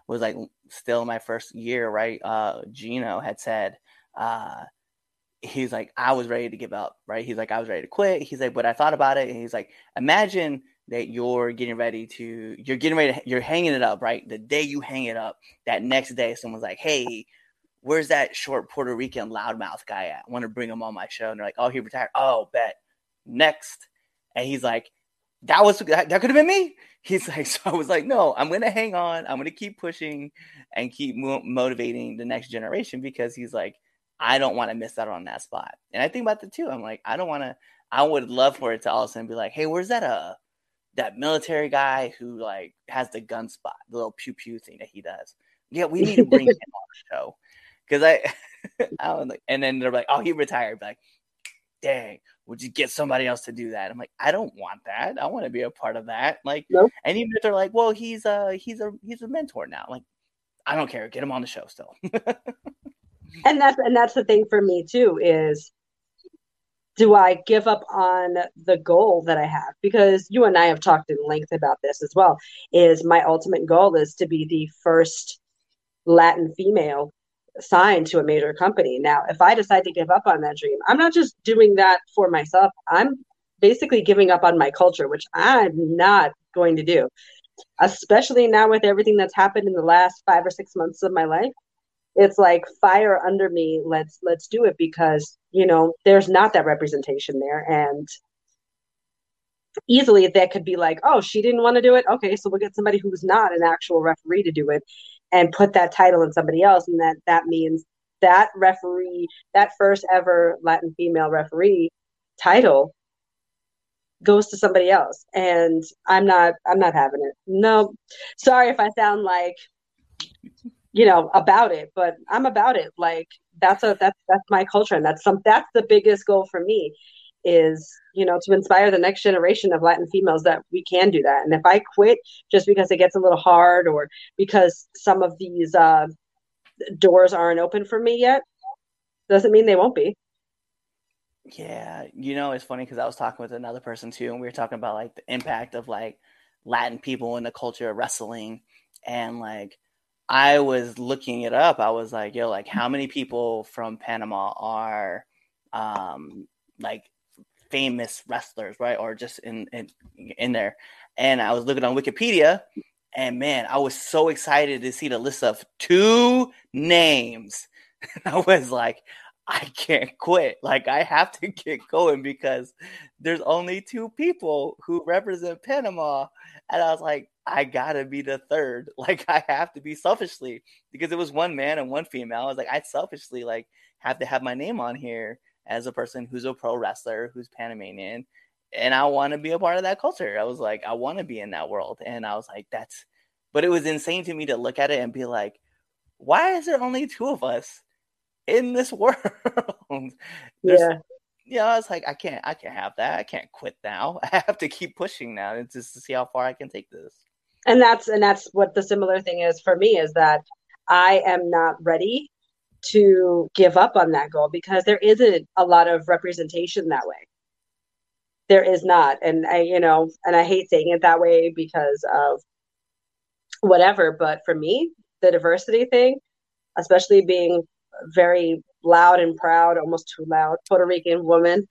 Speaker 2: was like still my first year, right? Uh Gino had said, uh he's like, I was ready to give up, right? He's like, I was ready to quit. He's like, but I thought about it and he's like, imagine that you're getting ready to you're getting ready to, you're hanging it up, right? The day you hang it up, that next day someone's like, Hey, where's that short Puerto Rican loudmouth guy at? I want to bring him on my show. And they're like, Oh, he retired. Oh, bet. Next and he's like, that was that, that could have been me. He's like, <laughs> so I was like, no, I'm gonna hang on. I'm gonna keep pushing and keep mo- motivating the next generation because he's like, I don't want to miss out on that spot. And I think about the two. I'm like, I don't want to. I would love for it to all of a sudden be like, hey, where's that uh that military guy who like has the gun spot, the little pew pew thing that he does? Yeah, we need to bring him on the show <laughs> because I, <laughs> I don't like. And then they're like, oh, he retired. Like, dang, would you get somebody else to do that? I'm like, I don't want that. I want to be a part of that. Like, and even if they're like, well, he's a he's a he's a mentor now. Like, I don't care. Get him on the show still. <laughs>
Speaker 1: and that's and that's the thing for me too is do I give up on the goal that I have? Because you and I have talked in length about this as well. Is my ultimate goal is to be the first Latin female signed to a major company. Now, if I decide to give up on that dream, I'm not just doing that for myself. I'm basically giving up on my culture, which I'm not going to do. Especially now with everything that's happened in the last 5 or 6 months of my life. It's like fire under me. Let's let's do it because, you know, there's not that representation there and easily that could be like, oh, she didn't want to do it. Okay, so we'll get somebody who's not an actual referee to do it and put that title in somebody else and that that means that referee that first ever latin female referee title goes to somebody else and i'm not i'm not having it no sorry if i sound like you know about it but i'm about it. Like that's a that's that's my culture and that's some that's the biggest goal for me is you know to inspire the next generation of latin females that we can do that. And if i quit just because it gets a little hard or because some of these uh, doors aren't open for me yet doesn't mean they won't be.
Speaker 2: Yeah you know it's funny because i was talking with another person too and we were talking about like the impact of like latin people in the culture of wrestling and like i was looking it up i was like yo like how many people from panama are um like famous wrestlers, right? Or just in in in there. And I was looking on Wikipedia, and man, I was so excited to see the list of two names. <laughs> I was like, I can't quit. Like I have to <laughs> get going because there's only two people who represent Panama. And I was like, I gotta be the third. <laughs> Like I have to be selfishly because it was one man and one female. I was like, I selfishly like have to have my name on here as a person who's a pro wrestler, who's Panamanian, and I want to be a part of that culture. I was like, I want to be in that world, and I was like, that's. But it was insane to me to look at it and be like, why is there only two of us in this world? <laughs> yeah. Yeah, I was like, I can't, I can't have that. I can't quit now. <laughs> I have to keep pushing now, and just to see how far I can take this.
Speaker 1: And that's and that's what the similar thing is for me is that I am not ready to give up on that goal because there isn't a lot of representation that way. There is not. And I, you know, and I hate saying it that way because of whatever, but for me, the diversity thing, especially being very loud and proud, almost too loud Puerto Rican woman,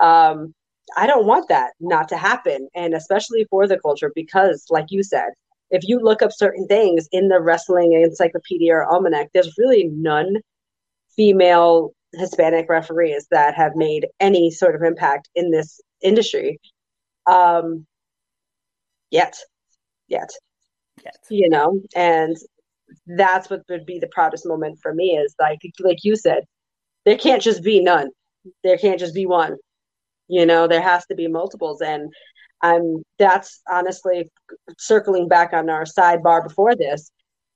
Speaker 1: um, I don't want that not to happen. And especially for the culture, because like you said, if you look up certain things in the wrestling encyclopedia or almanac, there's really none female Hispanic referees that have made any sort of impact in this industry. Um, yet, yet, yet, you know, and that's what would be the proudest moment for me is like, like you said, there can't just be none. There can't just be one. You know, there has to be multiples. And I'm that's honestly circling back on our sidebar before this.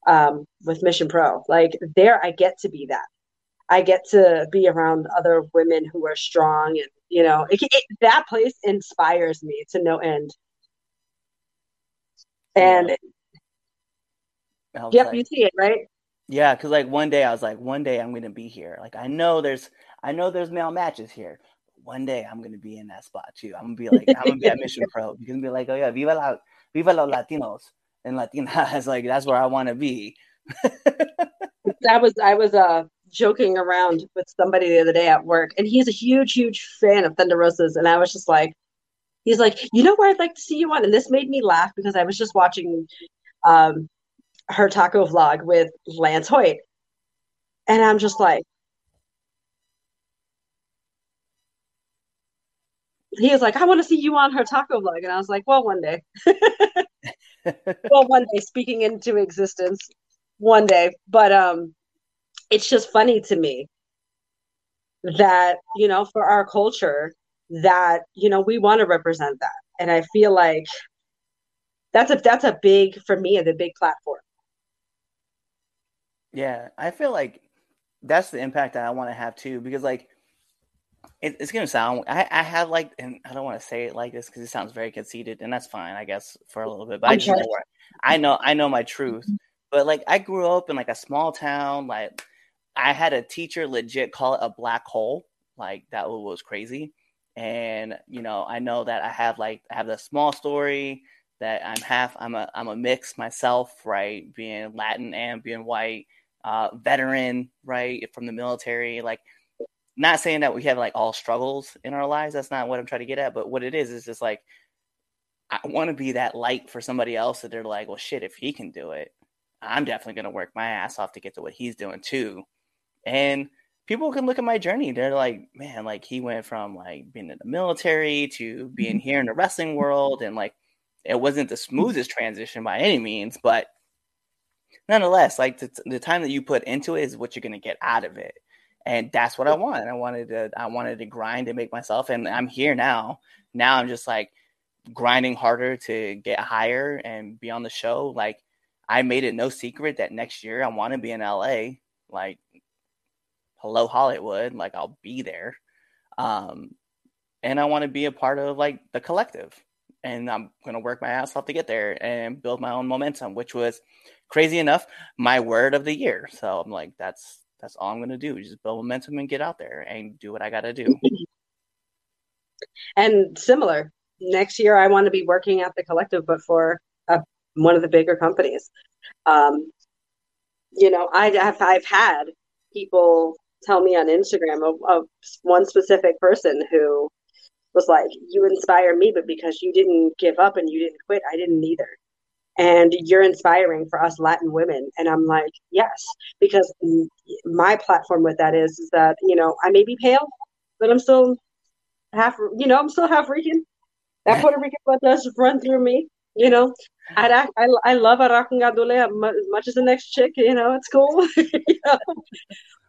Speaker 1: um, with Mission Pro. Like there, I get to be that. I get to be around other women who are strong, and you know, it, it, that place inspires me to no end. And. Yep, like, you see it, right?
Speaker 2: Yeah, because like one day I was like, one day I'm gonna be here. Like I know there's, I know there's male matches here. One day I'm gonna be in that spot too. I'm gonna be like, I'm gonna be at Mission <laughs> Pro. You can be like, oh yeah, viva la, viva los Latinos and Latinas. <laughs> Like that's where I want to be. <laughs>
Speaker 1: I was I was uh joking around with somebody the other day at work, and he's a huge, huge fan of Thunder Rosa's, and I was just like, he's like, you know where I'd like to see you on, and this made me laugh because I was just watching um her taco vlog with Lance Hoyt, and I'm just like. He was like, I want to see you on her taco vlog. And I was like, well, one day. <laughs> well, one day, speaking into existence, one day. But um, it's just funny to me that you know for our culture that you know we want to represent that and i feel like that's a that's a big for me the big platform
Speaker 2: yeah i feel like that's the impact that i want to have too because like it, it's gonna sound I, I have like and i don't want to say it like this because it sounds very conceited and that's fine i guess for a little bit but I'm just know i know i know my truth but like i grew up in like a small town like I had a teacher legit call it a black hole. Like that was crazy. And you know, I know that I have like I have the small story that I'm half I'm a I'm a mix myself, right? Being Latin and being white, uh, veteran, right, from the military. Like not saying that we have like all struggles in our lives. That's not what I'm trying to get at. But what it is is just like I want to be that light for somebody else that they're like, well, shit, if he can do it, I'm definitely gonna work my ass off to get to what he's doing too. And people can look at my journey. They're like, man, like he went from like being in the military to being here in the wrestling world. And like it wasn't the smoothest transition by any means, but nonetheless, like the, the time that you put into it is what you're going to get out of it. And that's what I want. I wanted to, I wanted to grind and make myself, and I'm here now. Now I'm just like grinding harder to get higher and be on the show. Like I made it no secret that next year I want to be in LA. Like hello Hollywood, like I'll be there. Um, and I want to be a part of like the collective. And I'm gonna work my ass off to get there and build my own momentum, which was crazy enough, my word of the year. So I'm like, that's that's all I'm gonna do, just build momentum and get out there and do what I gotta do. <laughs>
Speaker 1: And similar, next year I want to be working at the collective, but for a, one of the bigger companies. Um, you know, I have I've had people tell me on Instagram of, of one specific person who was like, You inspire me, but because you didn't give up and you didn't quit, I didn't either. And you're inspiring for us Latin women. And I'm like, Yes, because my platform with that is, is that, you know, I may be pale, but I'm still half, you know, I'm still half Rican. That Puerto Rican blood does run through me, you know. I, I, I love arroz con gandules as much as the next chick, you know, it's cool. <laughs> you know?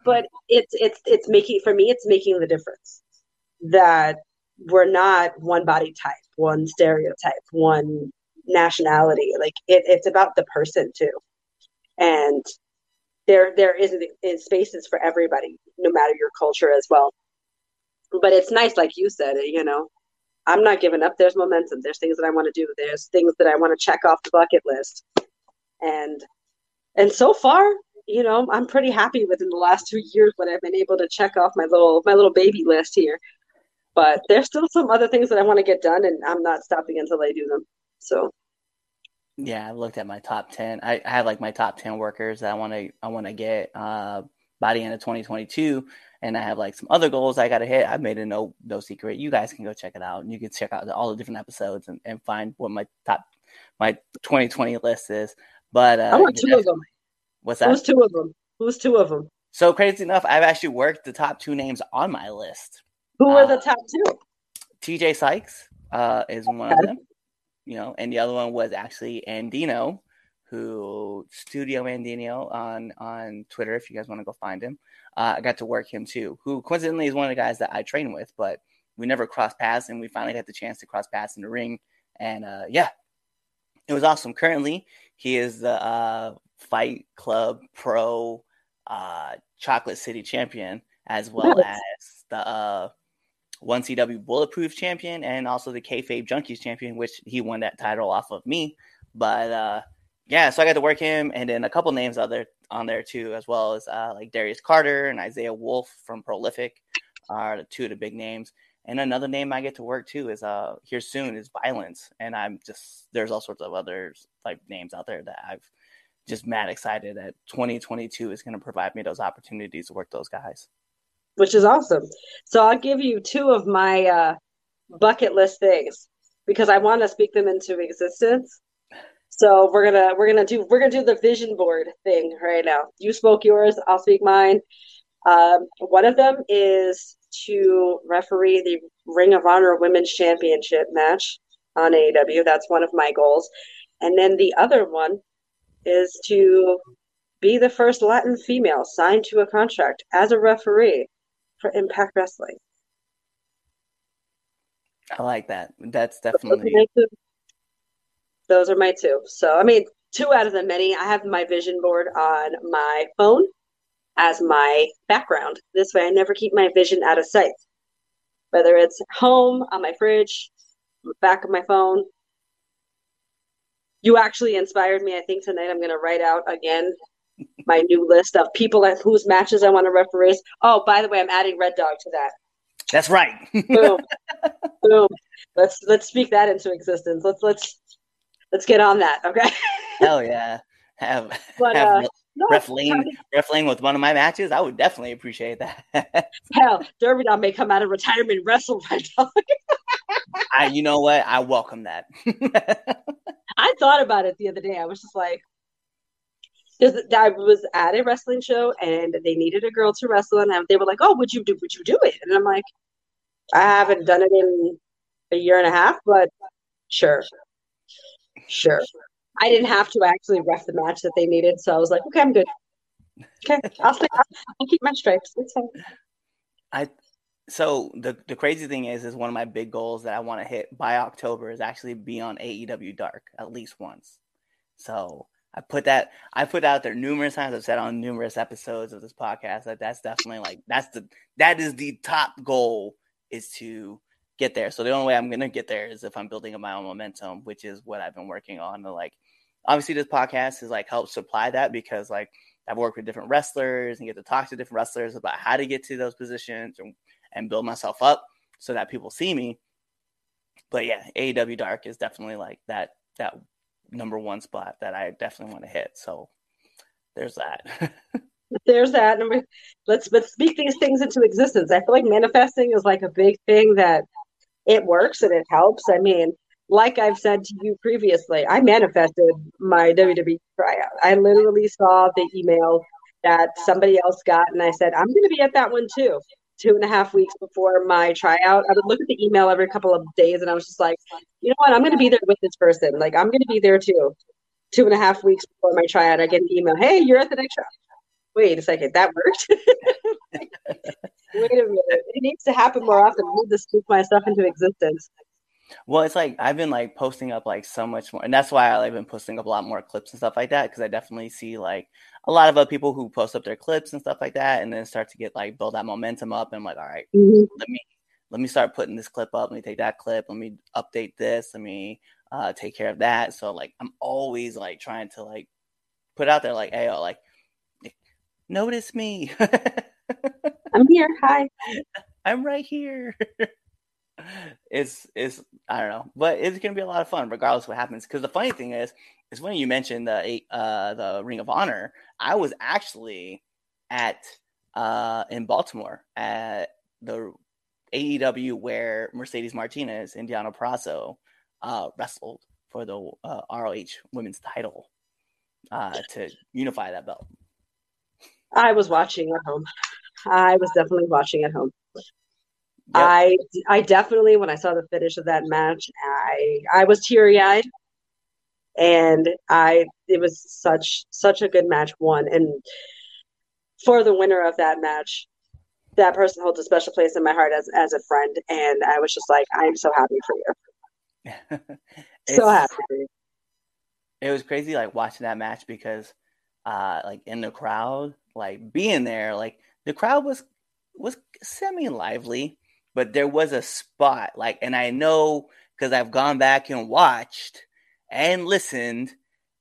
Speaker 1: but it's it's it's making for me it's making the difference that we're not one body type one stereotype one nationality. Like it, it's about the person too. And there there is, is spaces for everybody no matter your culture as well. But it's nice like you said you know i'm not giving up. There's momentum. There's things that i want to do. There's things that i want to check off the bucket list. And and so far you know, I'm pretty happy within the last two years what I've been able to check off my little my little baby list here. But there's still some other things that I want to get done, and I'm not stopping until I do them. So.
Speaker 2: Yeah, I looked at my top ten. I, I have like my top ten workers that I want to I want to get uh, by the end of 2022, and I have like some other goals I got to hit. I made it no no secret. You guys can go check it out, and you can check out all the different episodes and, and find what my top my 2020 list is. But uh,
Speaker 1: I want two of them.
Speaker 2: What's that?
Speaker 1: Who's two of them? Who's two of them?
Speaker 2: So crazy enough, I've actually worked the top two names on my list.
Speaker 1: Who are uh, the top two?
Speaker 2: TJ Sykes uh, is one of them. You know, and the other one was actually Andino, who Studio Andino on on Twitter. If you guys want to go find him, uh, I got to work him too. Who coincidentally is one of the guys that I train with, but we never crossed paths, and we finally got the chance to cross paths in the ring. And uh, yeah, it was awesome. Currently, he is the uh, Fight Club Pro uh, Chocolate City champion, as well nice. as the uh, one CW Bulletproof champion, and also the Kayfabe Junkies champion, which he won that title off of me. But uh, yeah, so I got to work him, and then a couple names other on there too, as well as uh, like Darius Carter and Isaiah Wolf from Prolific are two of the big names. And another name I get to work too is uh here soon is Violence, and I'm just there's all sorts of other like names out there that I've just mad excited that 2022 is going to provide me those opportunities to work those guys.
Speaker 1: Which is awesome. So I'll give you two of my uh, bucket list things because I want to speak them into existence. So we're gonna we're gonna do we're gonna do the vision board thing right now. You spoke yours, I'll speak mine. Um, one of them is to referee the Ring of Honor Women's Championship match on AEW. That's one of my goals. And then the other one is to be the first Latin female signed to a contract as a referee for Impact Wrestling.
Speaker 2: I like that. That's definitely.
Speaker 1: Those are my two. So, I mean, two out of the many. I have my vision board on my phone as my background. This way, I never keep my vision out of sight. Whether it's home, on my fridge, back of my phone. You actually inspired me. I think tonight I'm going to write out again my new list of people at whose matches I want to referee. Oh, by the way, I'm adding Red Dawg to that.
Speaker 2: That's right.
Speaker 1: Boom. <laughs> Boom. Let's let's speak that into existence. Let's let's let's get on that. Okay. <laughs>
Speaker 2: Hell yeah. Have, but, have uh, no, ref Layne ref Layne with one of my matches, I would definitely appreciate that. <laughs>
Speaker 1: Hell, Derby Dog may come out of retirement wrestle Red Dawg.
Speaker 2: I, you know what? I welcome that.
Speaker 1: I thought about it the other day. I was just like, I was at a wrestling show and they needed a girl to wrestle, and they were like, "Oh, would you do? Would you do it?" And I'm like, "I haven't done it in a year and a half, but sure, sure." I didn't have to actually ref the match that they needed, so I was like, okay, I'm good. Okay, I'll, stay, I'll keep my stripes. It's fine.
Speaker 2: I so the the crazy thing is, is one of my big goals that I want to hit by October is actually be on AEW Dark at least once. So I put that I put out there numerous times. I've said on numerous episodes of this podcast that that's definitely like that's the that is the top goal is to get there. So the only way I'm gonna get there is if I'm building up my own momentum, which is what I've been working on to like obviously this podcast is like help supply that because like I've worked with different wrestlers and get to talk to different wrestlers about how to get to those positions and, and build myself up so that people see me. But yeah, AEW Dark is definitely like that that number one spot that I definitely want to hit. So there's that. <laughs>
Speaker 1: there's that. Let's let's speak these things into existence. I feel like manifesting is like a big thing that it works and it helps. I mean, like I've said to you previously, I manifested my WWE tryout. I literally saw the email that somebody else got, and I said, I'm going to be at that one too. Two and a half weeks before my tryout, I would look at the email every couple of days, and I was just like, you know what? I'm going to be there with this person. Like, I'm going to be there too. Two and a half weeks before my tryout, I get an email, hey, you're at the next show. Wait a second, that worked. <laughs> Wait a minute, it needs to happen more often. I need to speak my stuff into existence.
Speaker 2: Well, it's like I've been like posting up like so much more, and that's why I've been posting up a lot more clips and stuff like that because I definitely see like a lot of other people who post up their clips and stuff like that, and then start to get like build that momentum up. And I'm like, all right, mm-hmm. let me let me start putting this clip up. Let me take that clip. Let me update this. Let me uh, take care of that. So like I'm always like trying to like put out there like, hey, oh, like notice me. <laughs>
Speaker 1: I'm here. Hi.
Speaker 2: I'm right here <laughs> it's it's I don't know, but it's gonna be a lot of fun regardless what happens. Because the funny thing is, is when you mentioned the uh the Ring of Honor, I was actually at uh in Baltimore at the AEW where Mercedes Martinez and Deonna Purrazzo uh wrestled for the uh, ROH Women's Title uh to unify that belt.
Speaker 1: I was watching at home. I was definitely watching at home. Yep. I I definitely when I saw the finish of that match, I I was teary eyed, and I it was such such a good match won, and for the winner of that match, that person holds a special place in my heart as as a friend, and I was just like, I'm so happy for you, <laughs> so happy.
Speaker 2: It was crazy, like watching that match because uh, like in the crowd, like being there, like the crowd was was semi lively, but there was a spot like, and I know because I've gone back and watched and listened,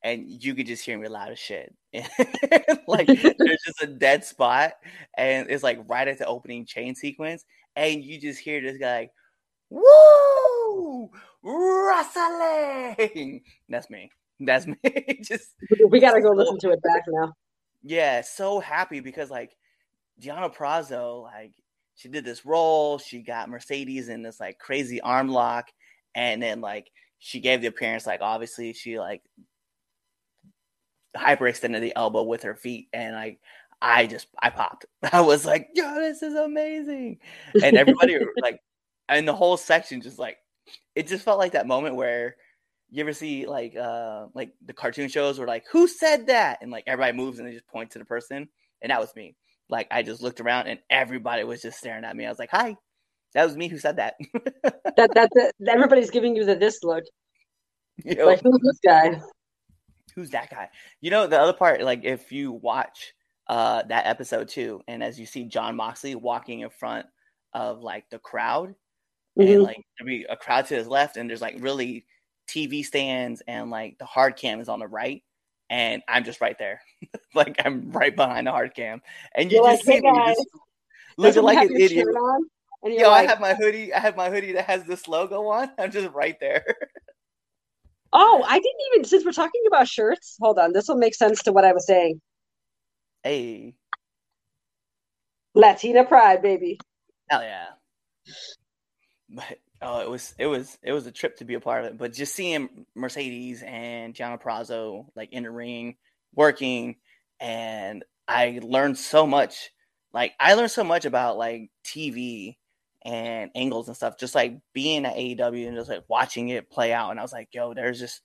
Speaker 2: and you could just hear me loud as shit. <laughs> like <laughs> there's just a dead spot, and it's like right at the opening chain sequence, and you just hear this guy like, "Woo, wrestling!" That's me. That's <laughs> me. just
Speaker 1: we gotta go listen to it back now.
Speaker 2: Yeah, so happy because like Deonna Purrazzo, like she did this role, she got Mercedes in this like crazy arm lock, and then like she gave the appearance like obviously she like hyperextended the elbow with her feet and like I just I popped. <laughs> I was like, yo, this is amazing. And everybody <laughs> like and the whole section just like it just felt like that moment where you ever see like uh like the cartoon shows where like who said that and like everybody moves and they just point to the person and that was me like i just looked around and everybody was just staring at me. I was like hi. That was me who said that. <laughs>
Speaker 1: That that, that everybody's giving you the this look. <laughs> Like who's this guy?
Speaker 2: Who's that guy? You know the other part like if you watch uh that episode too and as you see Jon Moxley walking in front of like the crowd mm-hmm. and like there'll be a crowd to his left and there's like really TV stands and like the hard cam is on the right, and I'm just right there, <laughs> like I'm right behind the hard cam, and you
Speaker 1: you're
Speaker 2: just
Speaker 1: like, see hey me just
Speaker 2: looking like an idiot. Yo,
Speaker 1: like,
Speaker 2: I have my hoodie. I have my hoodie that has this logo on. I'm just right there. <laughs>
Speaker 1: oh, I didn't even. Since we're talking about shirts, hold on. This will make sense to what I was saying.
Speaker 2: Hey,
Speaker 1: Latina pride, baby.
Speaker 2: Hell yeah. But oh, it was it was it was a trip to be a part of it. But just seeing Mercedes and Deonna Purrazzo like in the ring working, and I learned so much. Like I learned so much about like TV and angles and stuff, just like being at AEW and just like watching it play out. And I was like, yo, there's just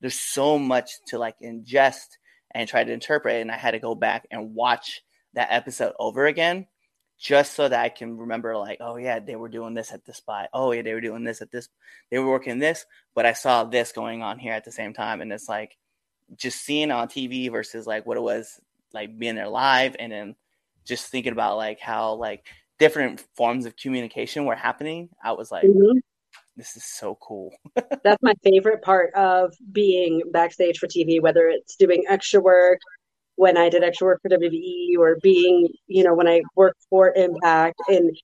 Speaker 2: there's so much to like ingest and try to interpret. And I had to go back and watch that episode over again just so that I can remember, like, oh yeah, they were doing this at this spot. Oh yeah, they were doing this at this. They were working this, but I saw this going on here at the same time, and it's like just seeing on TV versus like what it was like being there live, and then just thinking about like how like different forms of communication were happening. I was like, mm-hmm. this is so cool.
Speaker 1: That's my favorite part of being backstage for TV, whether it's doing extra work when I did extra work for WWE or being, you know, when I worked for Impact. And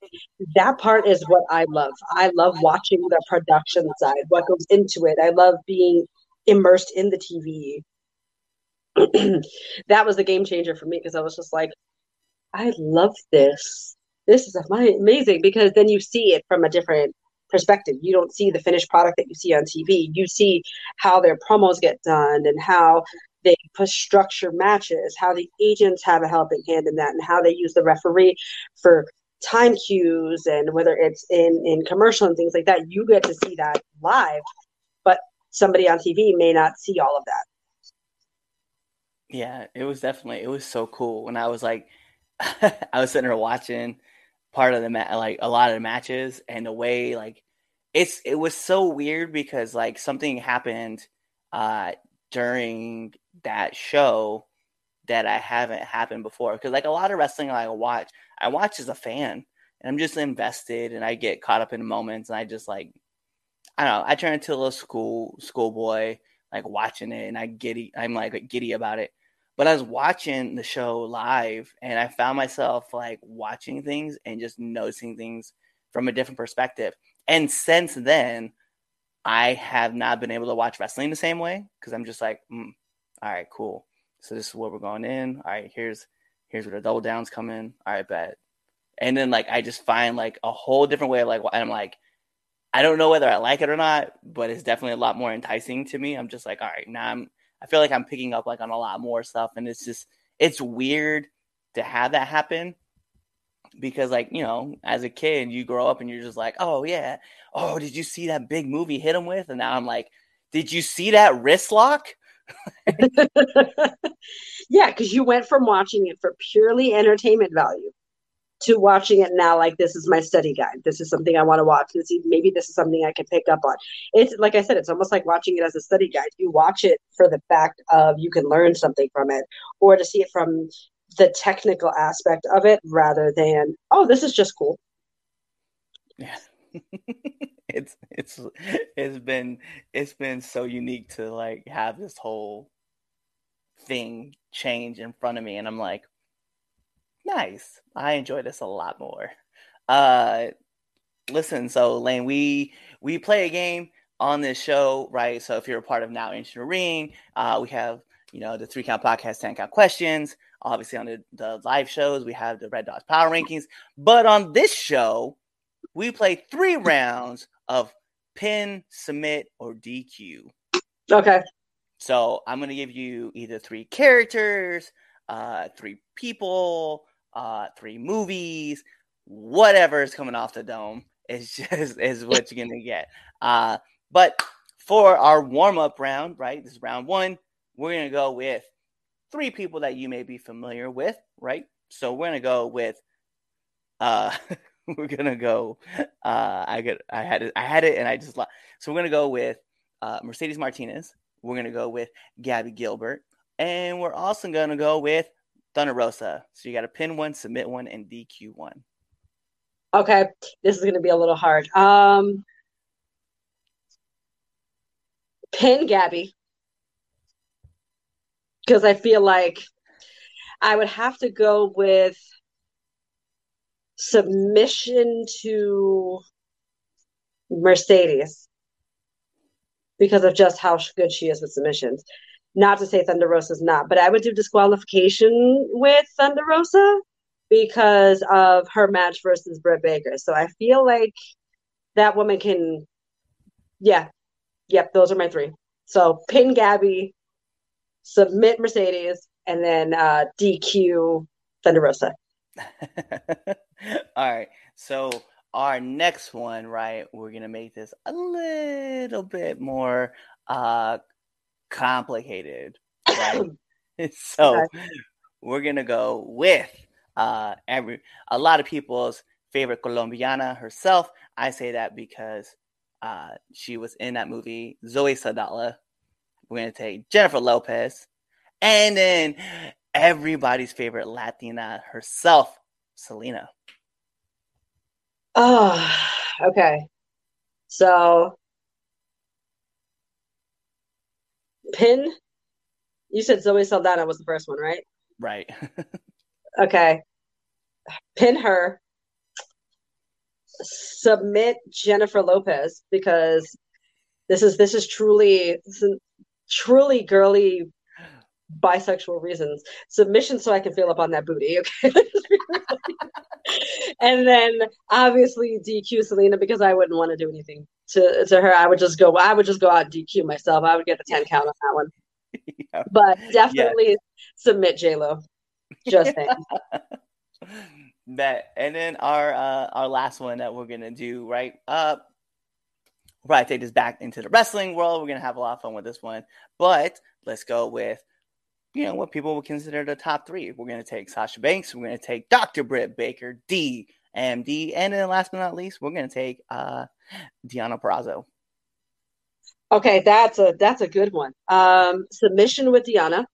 Speaker 1: that part is what I love. I love watching the production side, what goes into it. I love being immersed in the TV. <clears throat> that was the game changer for me because I was just like, I love this. This is amazing because then you see it from a different perspective. You don't see the finished product that you see on TV. You see how their promos get done and how they push structure matches, how the agents have a helping hand in that, and how they use the referee for time cues and whether it's in in commercial and things like that. You get to see that live, but somebody on TV may not see all of that.
Speaker 2: Yeah, it was definitely it was so cool when I was like, <laughs> I was sitting there watching part of the ma- like a lot of the matches and the way like it's it was so weird because like something happened uh during that show that I haven't happened before. Because like a lot of wrestling I watch, I watch as a fan and I'm just invested and I get caught up in moments and I just like I don't know, I turn into a little school schoolboy, like watching it and I giddy I'm like giddy about it. But I was watching the show live and I found myself like watching things and just noticing things from a different perspective. And since then, I have not been able to watch wrestling the same way because I'm just like, mm, all right, cool. So this is where we're going in. All right, here's here's where the double downs come in. All right, bet. And then like I just find like a whole different way of like I'm like, I don't know whether I like it or not, but it's definitely a lot more enticing to me. I'm just like, all right, now I'm I feel like I'm picking up like on a lot more stuff, and it's just it's weird to have that happen because like you know as a kid you grow up and you're just like oh yeah oh did you see that big movie hit him with and now i'm like did you see that wrist lock <laughs>
Speaker 1: yeah because you went from watching it for purely entertainment value to watching it now like this is my study guide. This is something i want to watch. This maybe this is something i can pick up on. It's like i said it's almost like watching it as a study guide. You watch it for the fact of you can learn something from it or to see it from the technical aspect of it rather than oh this is just cool.
Speaker 2: Yeah <laughs> it's it's it's been it's been so unique to like have this whole thing change in front of me and i'm like nice. I enjoy this a lot more. Uh listen so Layne we we play a game on this show right? So if you're a part of now entering ring uh we have you know the three count podcast 10 count questions. Obviously on the, the live shows we have the Red Dawg's power rankings. But on this show we play three rounds of pin, submit, or DQ.
Speaker 1: Okay.
Speaker 2: So I'm gonna give you either three characters, uh, three people, uh, three movies, whatever is coming off the dome is <laughs> just is what you're gonna get. Uh, but for our warm up round, right? This is round one. We're gonna go with three people that you may be familiar with, right? So we're gonna go with uh <laughs> <laughs> we're gonna go. Uh, I got, I had it, I had it, and I just. So we're gonna go with uh, Mercedes Martinez. We're gonna go with Gabby Gilbert, and we're also gonna go with Thunder Rosa. So you got to pin one, submit one, and DQ one.
Speaker 1: Okay, this is gonna be a little hard. Um, pin Gabby because I feel like I would have to go with submission to Mercedes because of just how good she is with submissions. Not to say Thunder Rosa is not, but I would do disqualification with Thunder Rosa because of her match versus Britt Baker. So I feel like that woman can, yeah, yep, those are my three. So pin Gabby, submit Mercedes, and then uh, DQ Thunder Rosa. <laughs>
Speaker 2: All right. So our next one, right? We're gonna make this a little bit more uh complicated. Right? <coughs> <laughs> so we're gonna go with uh every a lot of people's favorite Colombiana herself. I say that because uh she was in that movie, Zoe Saldana. We're gonna take Jennifer Lopez, and then everybody's favorite Latina herself, Selena.
Speaker 1: Oh, okay. So, pin. You said Zoe Saldana was the first one, right?
Speaker 2: Right. <laughs>
Speaker 1: okay. Pin her. Submit Jennifer Lopez because this is this is truly this is truly girly bisexual reasons. Submission so I can feel up on that booty. Okay. <laughs> and then obviously DQ Selena because I wouldn't want to do anything to to her. I would just go I would just go out and DQ myself. I would get the 10 count on that one. <laughs> Yeah. But definitely yeah. submit J Lo. Just saying. <laughs>
Speaker 2: Bet. And then our uh our last one that we're gonna do, right? Uh probably take this back into the wrestling world. We're gonna have a lot of fun with this one. But let's go with you know, what people would consider the top three. We're going to take Sasha Banks. We're going to take Dr. Britt Baker, D, MD. And then last but not least, we're going to take uh, Deonna Purrazzo.
Speaker 1: Okay, that's a that's a good one. Um, submission with Deonna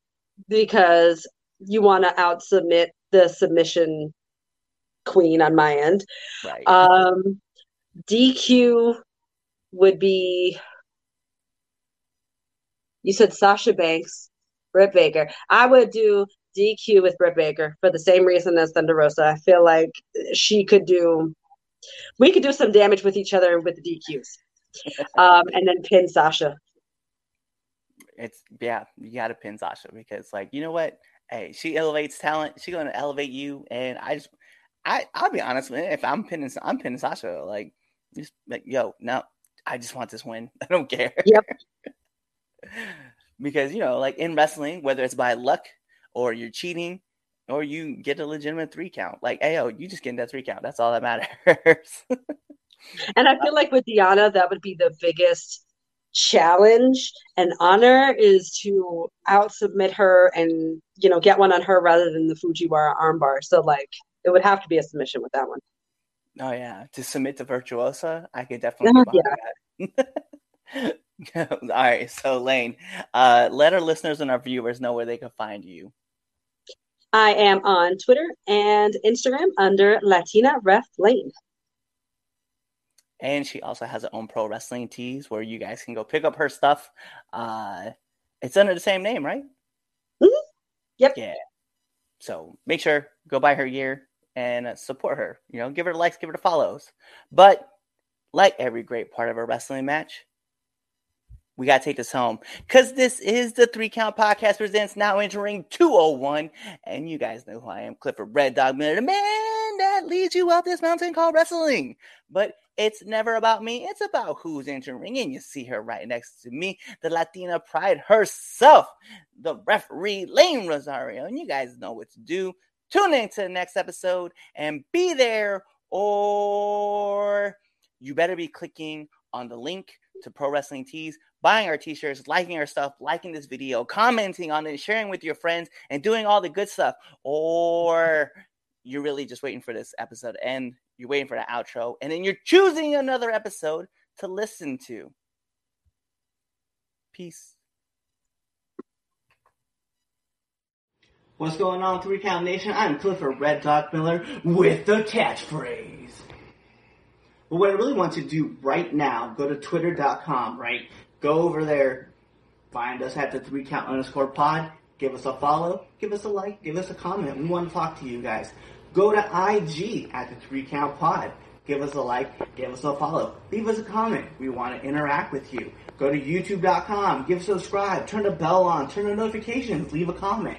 Speaker 1: because you want to out submit the submission queen on my end. Right. Um, DQ would be you said Sasha Banks. Britt Baker. I would do DQ with Britt Baker for the same reason as Thunder Rosa. I feel like she could do, we could do some damage with each other with the DQs, um, and then pin Sasha.
Speaker 2: It's yeah, you got to pin Sasha because like you know what? Hey, she elevates talent. She's gonna elevate you, and I just, I I'll be honest, man. If I'm pinning, I'm pinning Sasha. Like just like yo, no, I just want this win. <laughs> I don't care.
Speaker 1: Yep. <laughs>
Speaker 2: because you know, like in wrestling, whether it's by luck or you're cheating or you get a legitimate three count, like oh, you just get that three count. That's all that matters. <laughs>
Speaker 1: and I feel like with Deonna, that would be the biggest challenge and honor is to out submit her and you know get one on her rather than the Fujiwara armbar. So like it would have to be a submission with that one.
Speaker 2: Oh yeah, to submit to Virtuosa, I could <laughs> definitely. Yeah. <laughs> <laughs> All right, so Layne, uh, let our listeners and our viewers know where they can find you.
Speaker 1: I am on Twitter and Instagram under Latina Ref Layne.
Speaker 2: And she also has her own pro wrestling tees where you guys can go pick up her stuff. Uh, it's under the same name, right?
Speaker 1: Mm-hmm. Yep.
Speaker 2: Yeah. So make sure go buy her gear and support her. You know, give her likes, give her the follows. But like every great part of a wrestling match, we got to take this home because this is the Three Count Podcast presents now entering 201. And you guys know who I am Clifford Red Dawg Miller, the man that leads you up this mountain called wrestling. But it's never about me, it's about who's entering. And you see her right next to me, the Latina pride herself, the referee Layne Rosario. And you guys know what to do. Tune in to the next episode and be there, or you better be clicking on the link to Pro Wrestling Tees, buying our t-shirts, liking our stuff, liking this video, commenting on it, sharing with your friends, and doing all the good stuff. Or you're really just waiting for this episode and you're waiting for the outro, and then you're choosing another episode to listen to. Peace. What's going on, Three Count Nation? I'm Clifford Red Dawg Miller with the catchphrase. But what I really want you to do right now, go to twitter.com, right? Go over there, find us at the three count underscore pod, give us a follow, give us a like, give us a comment. We want to talk to you guys. Go to IG at the three count pod. Give us a like, give us a follow, leave us a comment. We want to interact with you. Go to youtube.com, give subscribe, turn the bell on, turn the notifications, leave a comment.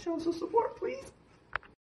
Speaker 2: show us some support, please.